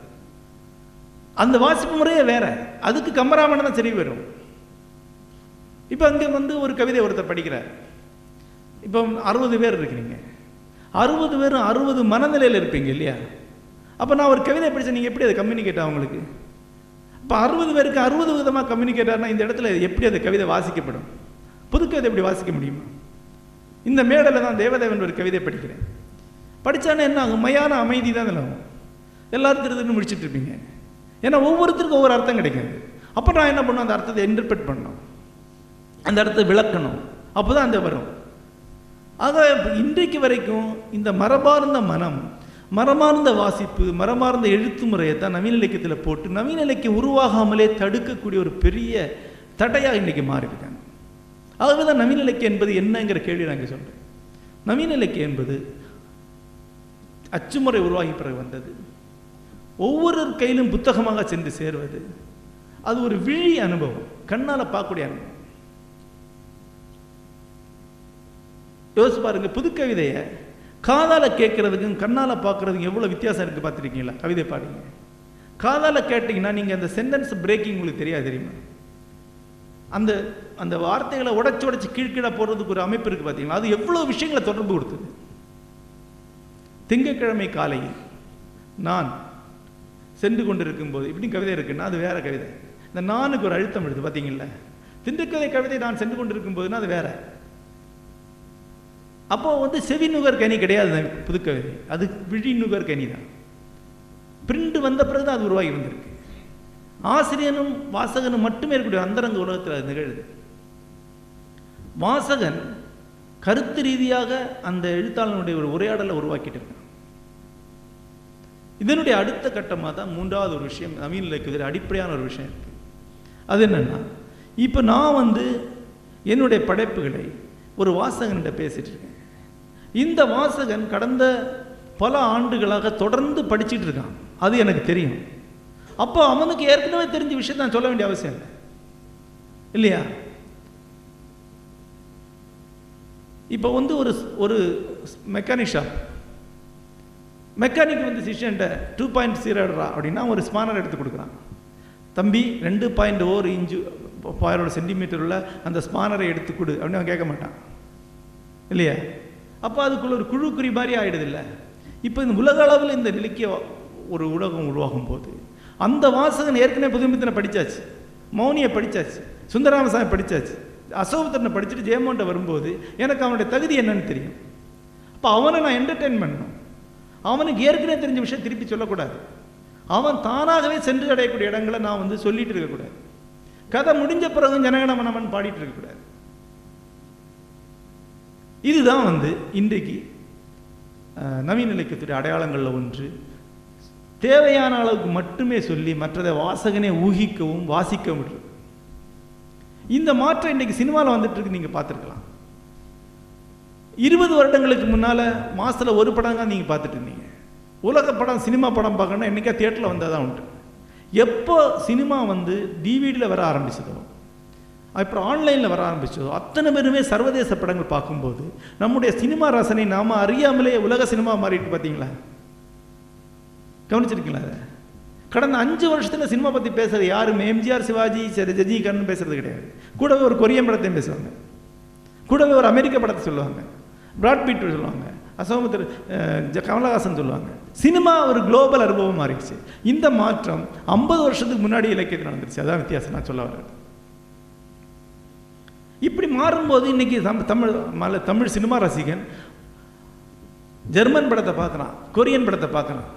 அந்த வாசிப்பு முறையே வேற. அதுக்கு கம்பராமாயணம் தான் சரி வரும் இப்போ அங்கே வந்து ஒரு கவிதை ஒருத்தர் படிக்கிறார். இப்போ அறுபது பேர் இருக்கிறீங்க. அறுபது பேரும் அறுபது மனநிலையில் இருப்பீங்க இல்லையா? அப்போ நான் ஒரு கவிதை படித்தேன் நீங்கள் எப்படி அதை கம்யூனிகேட் அவங்களுக்கு இப்போ அறுபது பேருக்கு அறுபது விதமாக கம்யூனிகேட் இந்த இடத்துல எப்படி அந்த கவிதை வாசிக்கப்படும்? புது கவிதை எப்படி வாசிக்க முடியுமா? இந்த மேடையில் தான் தேவதேவன் ஒரு கவிதை படிக்கிறேன். படித்தானே என்ன ஆகும்? மையான அமைதி தான் நிலவும் எல்லாரும் திருதுன்னு முடிச்சுட்டு இருப்பீங்க. ஏன்னா ஒவ்வொருத்தருக்கும் ஒவ்வொரு அர்த்தம் கிடைக்காது. அப்போ நான் என்ன பண்ணும் அந்த அர்த்தத்தை இன்டர்பிரட் பண்ணணும். அந்த அர்த்தத்தை விளக்கணும். அப்போ தான் அந்த வரும். ஆக இன்றைக்கு வரைக்கும் இந்த மரபார்ந்த மனம் மரமார்ந்த வாசிப்பு மரமார்ந்த எழுத்து முறையை தான் நவீன இலக்கியத்தில் போட்டு நவீன இலக்கியம் உருவாகாமலே தடுக்கக்கூடிய ஒரு பெரிய தடையாக இன்றைக்கி மாறிவிட்டாங்க. ஆகவே தான் நவீன இலக்கியம் என்பது என்னங்கிற கேள்வி நான் இங்கே சொல்கிறேன் நவீன இலக்கியம் என்பது அச்சுமுறை உருவாகி பிறகு வந்தது. ஒவ்வொரு கையிலும் புத்தகமாக சென்று சேருவது அது ஒரு விழி அனுபவம் கண்ணால் பார்க்கக்கூடிய அனுபவம். யோசிச்சு பாருங்க புதுக்கவிதையை காதால் கேட்கறதுக்கும் கண்ணால் பார்க்குறதுக்கும் எவ்வளோ வித்தியாசம் இருக்குது பார்த்துருக்கீங்களா? கவிதை பாடுங்க காதால் கேட்டிங்கன்னா நீங்கள் அந்த சென்டென்ஸ் பிரேக்கிங் உங்களுக்கு தெரியாது தெரியுமா? அந்த அந்த வார்த்தைகளை உடச்சி உடச்சி கீழ்கீழாக போடுறதுக்கு ஒரு அமைப்பு இருக்குது பார்த்தீங்களா அது எவ்வளோ விஷயங்களை தொடர்பு கொடுத்தது? திங்கட்கிழமை காலையில் நான் சென்று கொண்டிருக்கும் போது இப்படி கவிதை இருக்குன்னா அது வேற கவிதை. இந்த நானுக்கு ஒரு அழுத்தம் எழுது பார்த்தீங்களா திண்டுக்கதை கவிதை நான் சென்று கொண்டிருக்கும் போதுன்னா அது வேற. அப்போ வந்து செவி நுகர் கனி கிடையாது அந்த புதுக்கவிதை அது விழி நுகர் கனி தான். பிரிண்ட் வந்த பிறகு தான் அது உருவாகி வந்திருக்கு. ஆசிரியனும் வாசகனும் மட்டுமே இருக்கக்கூடிய அந்தரங்க உலகத்தில் அது நிகழுது. வாசகன் கருத்து ரீதியாக அந்த எழுத்தாளனுடைய ஒரு உரையாடலை உருவாக்கிட்டு இருக்கான். இதனுடைய அடுத்த கட்டமாக தான் மூன்றாவது ஒரு விஷயம் நவீன இலக்கியத்தில் அடிப்படையான ஒரு விஷயம் இருக்கு. அது என்னன்னா இப்போ நான் வந்து என்னுடைய படைப்புகளை ஒரு வாசகன்கிட்ட பேசிட்டு இருக்கேன். இந்த வாசகன் கடந்த பல ஆண்டுகளாக தொடர்ந்து படிச்சிட்டு இருக்கான். அது எனக்கு தெரியும். அப்போ அவனுக்கு ஏற்கனவே தெரிஞ்ச விஷயத்த நான் சொல்ல வேண்டிய அவசியம் இல்லை. இல்லையா? இப்போ வந்து ஒரு ஒரு மெக்கானிக் ஷாப் மெக்கானிக் வந்து சிஷியன்ட்ட டூ பாயிண்ட் ஜீரோடா அப்படின்னா ஒரு ஸ்பானர் எடுத்து கொடுக்குறான். தம்பி ரெண்டு பாயிண்ட் ஓர் இன்ச்சு பாயிரோட சென்டிமீட்டர் உள்ள அந்த ஸ்பானரை எடுத்து கொடு அப்படின்னு அவன் கேட்க மாட்டான். இல்லையா? அப்போ அதுக்குள்ள ஒரு குழுக்குறி மாதிரி ஆகிடுதில்ல இல்லை இப்போ இந்த உலக அளவில் இந்த இலக்கிய ஒரு உலகம் உருவாகும் போது அந்த வாசகன் ஏற்கனவே புதுமித்தனை படித்தாச்சு மௌனியை படித்தாச்சு சுந்தராமசாமி படித்தாச்சு அசோகத்தனை படிச்சுட்டு ஜெயமோண்ட வரும்போது எனக்கு அவனுடைய தகுதி என்னன்னு தெரியும். அப்போ அவனை நான் என்டர்டெயின் பண்ணணும். அவனுக்கு ஏற்கனவே தெரிஞ்ச விஷயம் திருப்பி சொல்லக்கூடாது. அவன் தானாகவே சென்று அடையக்கூடிய இடங்களை நான் வந்து சொல்லிட்டு இருக்கக்கூடாது. கதை முடிஞ்ச பிறகு ஜனகணமனமன் பாடிட்டு இருக்கக்கூடாது. இதுதான் வந்து இன்றைக்கு நவீன இலக்கியத்துடைய அடையாளங்களில் ஒன்று. தேவையான அளவுக்கு மட்டுமே சொல்லி மற்றதை வாசகனே ஊகிக்கவும் வாசிக்கவும் முடியும் இந்த மாற்றம் இன்றைக்கு சினிமாவில் வந்துட்டு இருக்கு நீங்கள் பார்த்துருக்கலாம். இருபது வருடங்களுக்கு முன்னால் மாதத்தில் ஒரு படம் தான் நீங்கள் பார்த்துட்டு இருந்தீங்க. உலக படம் சினிமா படம் பார்க்கணும்னா என்றைக்கா தியேட்டரில் வந்தால் தான் உண்டு. எப்போ சினிமா வந்து டிவிடியில் வர ஆரம்பிச்சதோ அப்புறம் ஆன்லைனில் வர ஆரம்பிச்சதோ. அத்தனை பேருமே சர்வதேச படங்கள் பார்க்கும்போது நம்முடைய சினிமா ரசனை நாம் அறியாமலே உலக சினிமா மாறிட்டு பார்த்தீங்களா கவனிச்சிருக்கீங்களா அதை? கடந்த அஞ்சு வருஷத்தில் சினிமா பற்றி பேசுறது யாருமே எம்ஜிஆர் சிவாஜி சரி ரஜினிகாந்த் பேசுறது கிடையாது. கூடவே ஒரு கொரியன் படத்தையும் பேசுவாங்க. கூடவே ஒரு அமெரிக்க படத்தை சொல்லுவாங்க. பிராட்பீட் சொல்லுவாங்க. அசோகமித்திர கமலஹாசன் சொல்லுவாங்க. சினிமா ஒரு குளோபல் அனுபவம் மாறிடுச்சு. இந்த மாற்றம் ஐம்பது வருஷத்துக்கு முன்னாடி இலக்கியத்தில் நடந்துருச்சு. அதான் வித்தியாசம் நான் சொல்ல வரேன் இப்படி மாறும்போது இன்னைக்கு தம்- தமிழ் மல தமிழ் சினிமா ரசிகன் ஜெர்மன் படத்தை பார்க்குறான் கொரியன் படத்தை பார்க்குறான்.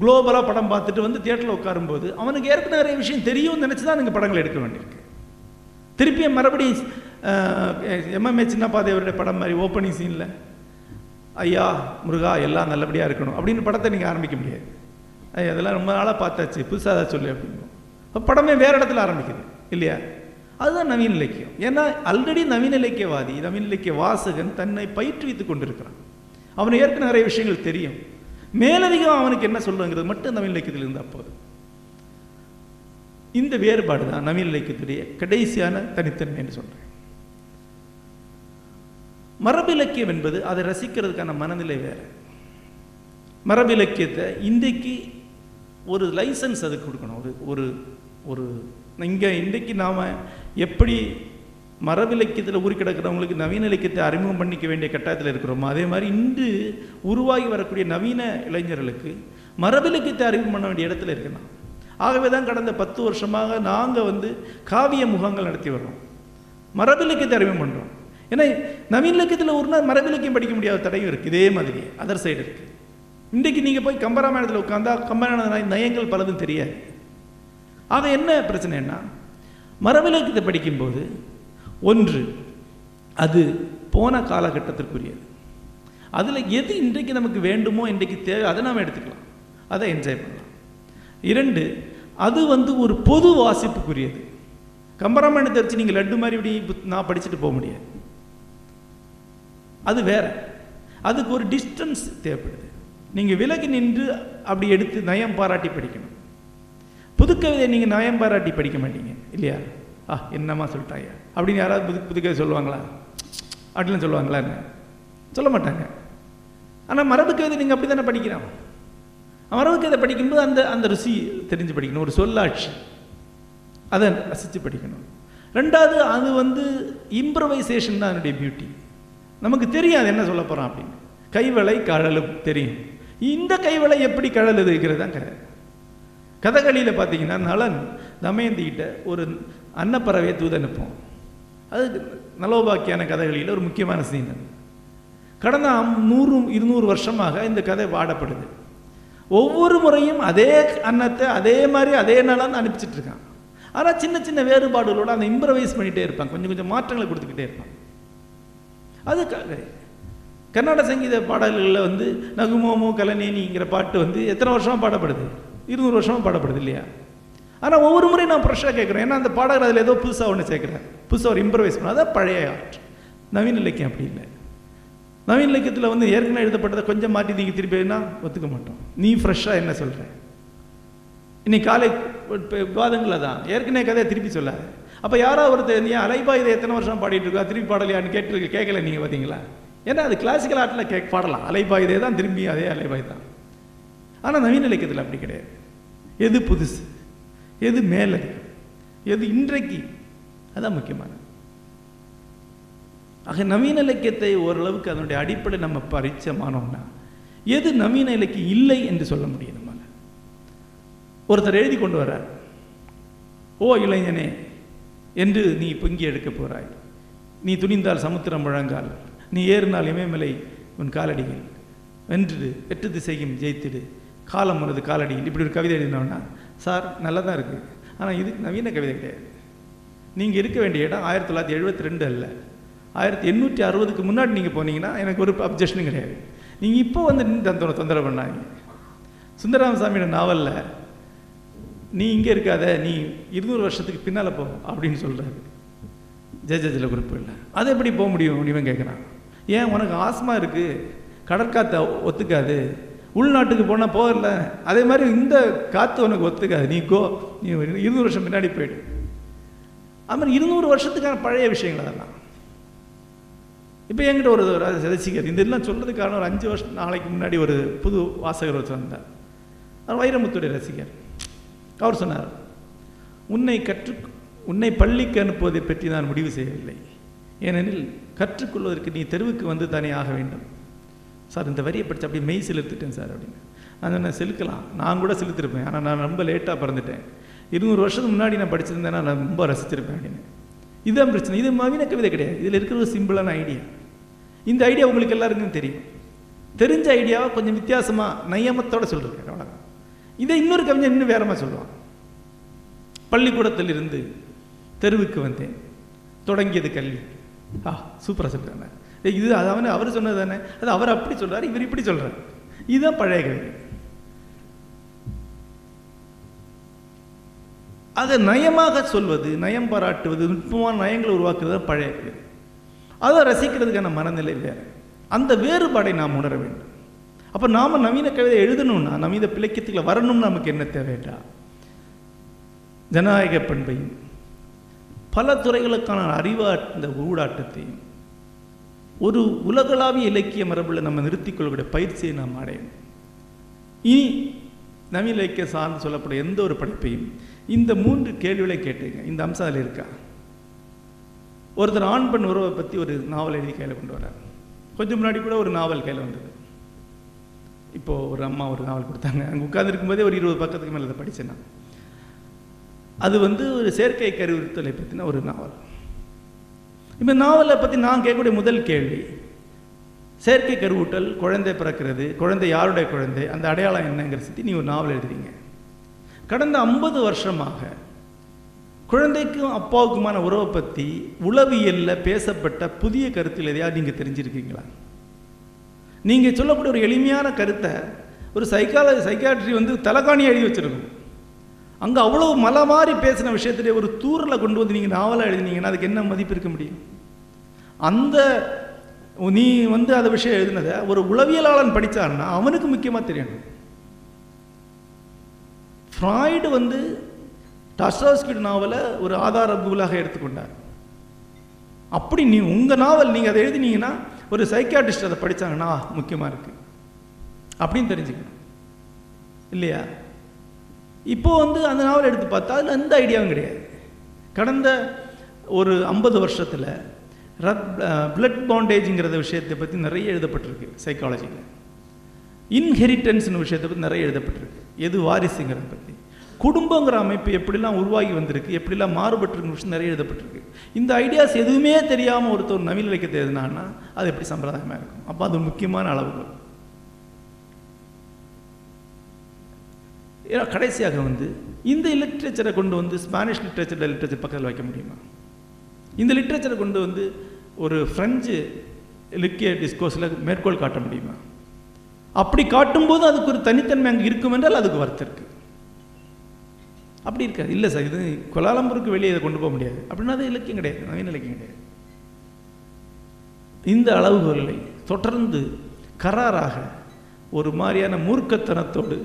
குளோபலாக படம் பார்த்துட்டு வந்து தியேட்டரில் உட்காரும்போது அவனுக்கு ஏற்கனவே நிறைய விஷயம் தெரியும்னு நினச்சி தான் நீங்கள் படங்கள் எடுக்க வேண்டியிருக்கு. திருப்பியும் மறுபடியும் எம்எம்ஏ சின்னப்பாதேவருடைய படம் மாதிரி ஓப்பனிங் சீனில் ஐயா முருகா எல்லாம் நல்லபடியாக இருக்கணும் அப்படின்னு படத்தை நீங்கள் ஆரம்பிக்க முடியாது. அதெல்லாம் ரொம்ப நாளாக பார்த்தாச்சு புதுசாக அதை சொல்லு அப்படின்னு. படமே வேறு இடத்துல ஆரம்பிக்குது இல்லையா? அதுதான் நவீன இலக்கியம். ஏன்னா ஆல்ரெடி நவீன இலக்கியவாதி நவீன இலக்கிய வாசகன் தன்னை பயிற்றுவித்துக் கொண்டிருக்கிறான். அவனுக்கு ஏற்கனவே நிறைய விஷயங்கள் தெரியும். மேலதிகம் அவனுக்கு என்ன சொல்லுங்கிறது மட்டும் நவீன இலக்கியத்தில் இருந்தால் போதும். இந்த வேறுபாடு தான் நவீன இலக்கியத்துடைய கடைசியான தனித்தன்மை என்று சொல்றேன். மரபு இலக்கியம் என்பது அதை ரசிக்கிறதுக்கான மனநிலை வேற. மரபு இலக்கியத்தை இன்றைக்கு ஒரு லைசன்ஸ் அதுக்கு கொடுக்கணும். ஒரு ஒரு ஒரு இங்கே இன்றைக்கு நாம் எப்படி மரபு இலக்கியத்தில் ஊறி கிடக்கிறவங்களுக்கு நவீன இலக்கியத்தை அறிமுகம் பண்ணிக்க வேண்டிய கட்டாயத்தில் இருக்கிறோமோ அதே மாதிரி இன்று உருவாகி வரக்கூடிய நவீன இளைஞர்களுக்கு மரபு இலக்கியத்தை அறிமுகம் பண்ண வேண்டிய இடத்துல இருக்கணும். ஆகவே தான் கடந்த பத்து வருஷமாக நாங்கள் வந்து காவிய முகாங்கள் நடத்தி வர்றோம். மரபு இலக்கியத்தை அறிமுகம் பண்ணுறோம் ஏன்னா நவீன இலக்கியத்தில் ஒரு நாள் மரபு இலக்கியம் படிக்க முடியாத தடையும் இருக்குது இதே மாதிரி அதர் சைடு இருக்குது இன்றைக்கு நீங்கள் போய் கம்பராமாயணத்தில் உட்காந்தா கம்பராமாயண நயங்கள் பலதும் தெரியாது. ஆக என்ன பிரச்சனைன்னா மரபிலக்கத்தை படிக்கும்போது ஒன்று அது போன காலகட்டத்திற்குரியது. அதில் எது இன்றைக்கு நமக்கு வேண்டுமோ இன்றைக்கு தேவை அதை நாம் எடுத்துக்கலாம். அதை என்ஜாய் பண்ணலாம். இரண்டு அது வந்து ஒரு பொது வாசிப்புக்குரியது. கம்பராமாயணத்தை வச்சு நீங்கள் லட்டு மாதிரி இப்படி புத்- நான் படிச்சுட்டு போக முடியாது. அது வேற. அதுக்கு ஒரு டிஸ்டன்ஸ் தேவைப்படுது. நீங்கள் விலகி நின்று அப்படி எடுத்து நயம் பாராட்டி படிக்கணும். புதுக்கவிதை நீங்கள் நயம் பாராட்டி படிக்க மாட்டீங்க இல்லையா? ஆ என்னம்மா சொல்லிட்டாயா அப்படின்னு யாராவது புது புதுக்கவிதை சொல்லுவாங்களா? அப்படின்னு சொல்லுவாங்களா என்ன? சொல்ல மாட்டாங்க. ஆனால் மரபு கவிதை நீங்கள் அப்படி தானே படிக்கிறோம்? மரபு கவிதை படிக்கும்போது அந்த அந்த ருசி தெரிஞ்சு படிக்கணும் ஒரு சொல்லாட்சி. அதை ரசித்து படிக்கணும். ரெண்டாவது அது வந்து இம்ப்ரவைசேஷன் தான் அதனுடைய பியூட்டி நமக்கு தெரியும் அது என்ன சொல்ல போகிறான் அப்படின்னு. கைவளை கழலும் தெரியும். இந்த கைவளை எப்படி கழலுதுங்கிறது தான் கதை. கதகளியில் பார்த்தீங்கன்னா நலன். தமயந்திக்கிட்ட ஒரு அன்னப்பறவையை தூது அனுப்போம் அது நலோபாக்கியான கதகளியில் ஒரு முக்கியமான சீன் கடந்த நூறு இருநூறு வருஷமாக இந்த கதை பாடப்படுது. ஒவ்வொரு முறையும் அதே அன்னத்தை அதே மாதிரி அதே நாளாக அனுப்பிச்சிட்டு இருக்கான். ஆனால் சின்ன சின்ன வேறுபாடுகளோடு அந்த இம்ப்ரவைஸ் பண்ணிகிட்டே இருப்பான். கொஞ்சம் கொஞ்சம் மாற்றங்களை கொடுத்துக்கிட்டே இருப்பான். அது கர்நாடக சங்கீத பாடல்களில் வந்து நகுமோமோ கலனேனிங்கிற பாட்டு வந்து எத்தனை வருஷமாக பாடப்படுது? இருநூறு வருஷமாக பாடப்படுது இல்லையா? ஆனால் ஒவ்வொரு முறையும் நான் ஃப்ரெஷ்ஷாக கேட்குறேன். ஏன்னா அந்த பாடகர் அதில் ஏதோ புதுசாக ஒன்று சேர்க்குறேன் புதுசாக ஒரு இம்ப்ரவைஸ் பண்ணாத பழைய ஆர்ட் நவீன இலக்கியம் அப்படி இல்லை. நவீன இலக்கியத்தில் வந்து ஏற்கனவே எழுதப்பட்டதை கொஞ்சம் மாற்றி நீங்கள் திருப்பி எழுதினா ஒத்துக்க மாட்டோம். நீ ஃப்ரெஷ்ஷாக என்ன சொல்கிற இன்னைக்கு காலை விவாதங்களில் தான். ஏற்கனவே கதையை திருப்பி சொல்லாது. அப்போ யாரோ ஒருத்தர் நீ அலைபா இதை எத்தனை வருஷம் பாடிட்டு இருக்கா? திருப்பி பாடலையான்னு கேட்டு கேட்கல நீங்கள் பார்த்தீங்களா ஏன்னா அது கிளாசிக்கல் ஆர்ட்டில் கேக் பாடலாம். அலைபா இதே தான் திரும்பி அதே அலைபாய் தான். ஆனால் நவீன இலக்கியத்தில் அப்படி கிடையாது. எது புதுசு? எது மேலதிகம் எது இன்றைக்கு? அதான் முக்கியமானது. ஆக நவீன இலக்கியத்தை ஓரளவுக்கு அதனுடைய அடிப்படை நம்ம பரிச்சமானோம்னா எது நவீன இலக்கியம் இல்லை என்று சொல்ல முடியும் நம்மால? ஒருத்தர் எழுதி கொண்டு வர்றார். ஓ இளைஞனே என்று நீ பொங்கி எடுக்க போறாய். நீ துணிந்தால் சமுத்திரம் முழங்கால். நீ ஏறினால் இமயமலை உன் காலடிகள் வென்று எட்டு திசையும் ஜெயித்திடு. காலம் உனது காலடியில் இப்படி ஒரு கவிதை எழுதினோன்னா சார் நல்லா தான் இருக்குது ஆனால் இது நவீன கவிதை கிடையாது. நீங்கள் இருக்க வேண்டிய இடம் ஆயிரத்தி தொள்ளாயிரத்தி எழுபத்தி ரெண்டு அல்ல. ஆயிரத்தி எண்ணூற்றி அறுபதுக்கு முன்னாடி நீங்கள் போனீங்கன்னா எனக்கு ஒரு அப்ஜெக்ஷனும் கிடையாது. நீங்கள் இப்போ வந்து நின்று தொந்தரவு தொந்தரவு பண்ணாங்க சுந்தரராமசாமியோட நாவலில் நீ இங்கே இருக்காத நீ இருநூறு வருஷத்துக்கு பின்னால் போ அப்படின்னு சொல்கிறாரு ஜெயஜஜில் குறிப்பு இல்லை. அது எப்படி போக முடியும்? இவன் கேட்குறான் ஏன் உனக்கு ஆஸ்மா இருக்குது கடற்காத்த ஒத்துக்காது. உள்நாட்டுக்கு போனால் போகல. அதே மாதிரி இந்த காற்று உனக்கு ஒத்துக்காது. நீ கோ நீ இருநூறு வருஷம் முன்னாடி போயிடு. அது மாதிரி இருநூறு வருஷத்துக்கான பழைய விஷயங்கள் அதெல்லாம். இப்போ என்கிட்ட ஒரு ர- ரசிகர் இந்த இதெல்லாம் சொல்கிறதுக்கான ஒரு அஞ்சு வருஷம் நாளைக்கு முன்னாடி ஒரு புது வாசகர் ஒருத்தர் வந்தார். அவர் வைரமுத்துடைய ரசிகர். அவர் சொன்னார் உன்னை கற்று உன்னை பள்ளிக்கு அனுப்புவதை பற்றி நான் முடிவு செய்யவில்லை. ஏனெனில் கற்றுக்கொள்வதற்கு நீ தெருவுக்கு வந்து தானே ஆக வேண்டும். சார் இந்த வரியை படித்து அப்படியே மெய் செலுத்திட்டேன் சார் அப்படின்னு. நான் சொன்னேன் செலுக்கலாம் நான் கூட செலுத்திருப்பேன். ஆனால் நான் ரொம்ப லேட்டாக பிறந்துட்டேன். இருநூறு வருஷத்துக்கு முன்னாடி நான் படிச்சிருந்தேன்னா நான் ரொம்ப ரசிச்சிருப்பேன் அப்படின்னு. இதுதான் பிரச்சனை. இது நவீன கவிதை கிடையாது. இதில் இருக்கிற ஒரு சிம்பிளான ஐடியா இந்த ஐடியா உங்களுக்கு எல்லாருக்கும் தெரியும். தெரிஞ்ச ஐடியாவை கொஞ்சம் வித்தியாசமாக நயமத்தோடு சொல்லிருக்கேன் அவ்வளோதான் இதை இன்னொரு கவிஞன் இன்னும் வேறமா சொல்லுவான். பள்ளிக்கூடத்தில் இருந்து தெருவுக்கு வந்தேன். தொடங்கியது கல்வி. ஆ சூப்பராக சொல்கிறாங்க இது அது அவன் அவர் சொன்னது தானே? அது அவர் அப்படி சொல்றாரு இவர் இப்படி சொல்றாரு. இதுதான் பழைய கவிதை அதை நயமாக சொல்வது நயம் பாராட்டுவது நுட்பமான நயங்களை உருவாக்குறது பழைய கவிதை அதை ரசிக்கிறதுக்கான மனநிலை வேறு. அந்த வேறுபாடை நாம் உணர வேண்டும். அப்போ நாம் நவீன கவிதை எழுதணும்னா நவீன பிழைக்கத்துக்குள்ள வரணும்னு நமக்கு என்ன தேவைடா ஜனநாயக பண்பையும் பல துறைகளுக்கான அறிவார்ந்த ஊடாட்டத்தையும் ஒரு உலகளாவிய இலக்கிய மரபில் நம்ம நிறுத்திக்கொள்ளக்கூடிய பயிற்சியை நாம் அடையணும். இனி நவீன இலக்கிய சார்ந்து சொல்லப்படும் எந்த ஒரு படைப்பையும் இந்த மூன்று கேள்விகளை கேட்டீங்க இந்த அம்சம் அதில் இருக்கா? ஒருத்தர் ஆண் பெண் உறவை பற்றி ஒரு நாவல் எழுதி கையில் கொண்டு வரார் கொஞ்சம் முன்னாடி கூட ஒரு நாவல் கையில் வந்தது. இப்போது ஒரு அம்மா ஒரு நாவல் கொடுத்தாங்க. அங்கே உட்காந்துருக்கும் போதே ஒரு இருபது பக்கத்துக்கு மேலே அதை படித்தேன் அது வந்து ஒரு செயற்கை கருவுறுத்தலை பற்றின ஒரு நாவல். இப்போ நாவலை பற்றி நான் கேட்கக்கூடிய முதல் கேள்வி. செயற்கை கருவூட்டல் குழந்தை பிறக்கிறது குழந்தை யாருடைய குழந்தை அந்த அடையாளம் என்னங்கிற சுற்றி நீ ஒரு நாவல் எழுதுறீங்க. கடந்த ஐம்பது வருஷமாக குழந்தைக்கும் அப்பாவுக்குமான உறவை பற்றி உளவியலில் பேசப்பட்ட புதிய கருத்தில் எதையாவது நீங்கள் தெரிஞ்சிருக்கீங்களா? நீங்கள் சொல்லக்கூடிய ஒரு எளிமையான கருத்தை ஒரு சைக்காலஜி சைக்காட்ரி வந்து தலைகாணி எழுதி வச்சுருக்கோம் அங்கே அவ்வளோ மலை மாதிரி பேசின விஷயத்திலே ஒரு தூரில் கொண்டு வந்து நீங்கள் நாவலாக எழுதினீங்கன்னா அதுக்கு என்ன மதிப்பு இருக்க முடியும்? அந்த நீ வந்து அந்த விஷயம் எழுதினதை ஒரு உளவியலாளன் படித்தான்னா அவனுக்கு முக்கியமாக தெரியணும். ஃப்ராய்டு வந்து டஸ்டாஸ்கிட் நாவலை ஒரு ஆதார நூலாக எடுத்துக்கொண்டார். அப்படி நீ உங்கள் நாவல் நீங்கள் அதை எழுதினீங்கன்னா ஒரு சைக்காட்டிஸ்ட் அதை படித்தாங்கன்னா முக்கியமாக இருக்குது அப்படின்னு தெரிஞ்சுக்கணும். இல்லையா? இப்போ வந்து அந்த நாவல் எடுத்து பார்த்தா அதில் எந்த ஐடியாவும் கிடையாது. கடந்த ஒரு ஐம்பது வருஷத்தில் ரத் பிளட் பாண்டேஜுங்கிறத விஷயத்தை பற்றி நிறைய எழுதப்பட்டிருக்கு சைக்காலஜியில் இன்ஹெரிட்டன்ஸ்னு விஷயத்தை பற்றி நிறைய எழுதப்பட்டிருக்கு. எது வாரிசுங்கிறத பற்றி குடும்பங்கிற அமைப்பு எப்படிலாம் உருவாகி வந்திருக்கு எப்படிலாம் மாறுபட்டிருக்கு விஷயம் நிறைய எழுதப்பட்டிருக்கு. இந்த ஐடியாஸ் எதுவுமே தெரியாமல் ஒருத்தர் நவீன இலக்கியத்தை எதுனான்னா அது எப்படி சம்பிரதாயமாக இருக்கும்? அப்போ அது முக்கியமான அளவுகள் ஏன்னா கடைசியாக வந்து இந்த லிட்ரேச்சரை கொண்டு வந்து ஸ்பானிஷ் லிட்ரேச்சர் லிட்ரேச்சர் பக்கத்தில் வைக்க முடியுமா? இந்த லிட்ரேச்சரை கொண்டு வந்து ஒரு ஃப்ரெஞ்சு லிக்கிய டிஸ்கோஸில் மேற்கோள் காட்ட முடியுமா? அப்படி காட்டும்போது அதுக்கு ஒரு தனித்தன்மை அங்கே இருக்கும் என்றால் அதுக்கு வருத்தம் இருக்குது அப்படி இருக்காது. இல்லை சார் இது கொலாலம்பூருக்கு வெளியே இதை கொண்டு போக முடியாது. அப்படின்னா அது இலக்கியம் கிடையாது. நவீன இலக்கியம் கிடையாது. இந்த அளவுகோலை தொடர்ந்து கராராக ஒரு மாதிரியான மூர்க்கத்தனத்தோடு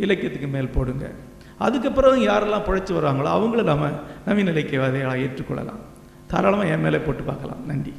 இலக்கியத்துக்கு மேல் போடுங்க. அதுக்கப்புறம் யாரெல்லாம் பிழைச்சி வராங்களோ அவங்கள நம்ம நவீன இலக்கியவாதிகளாக ஏற்றுக்கொள்ளலாம். தாராளமாக என் மேலே போட்டு பார்க்கலாம். நன்றி.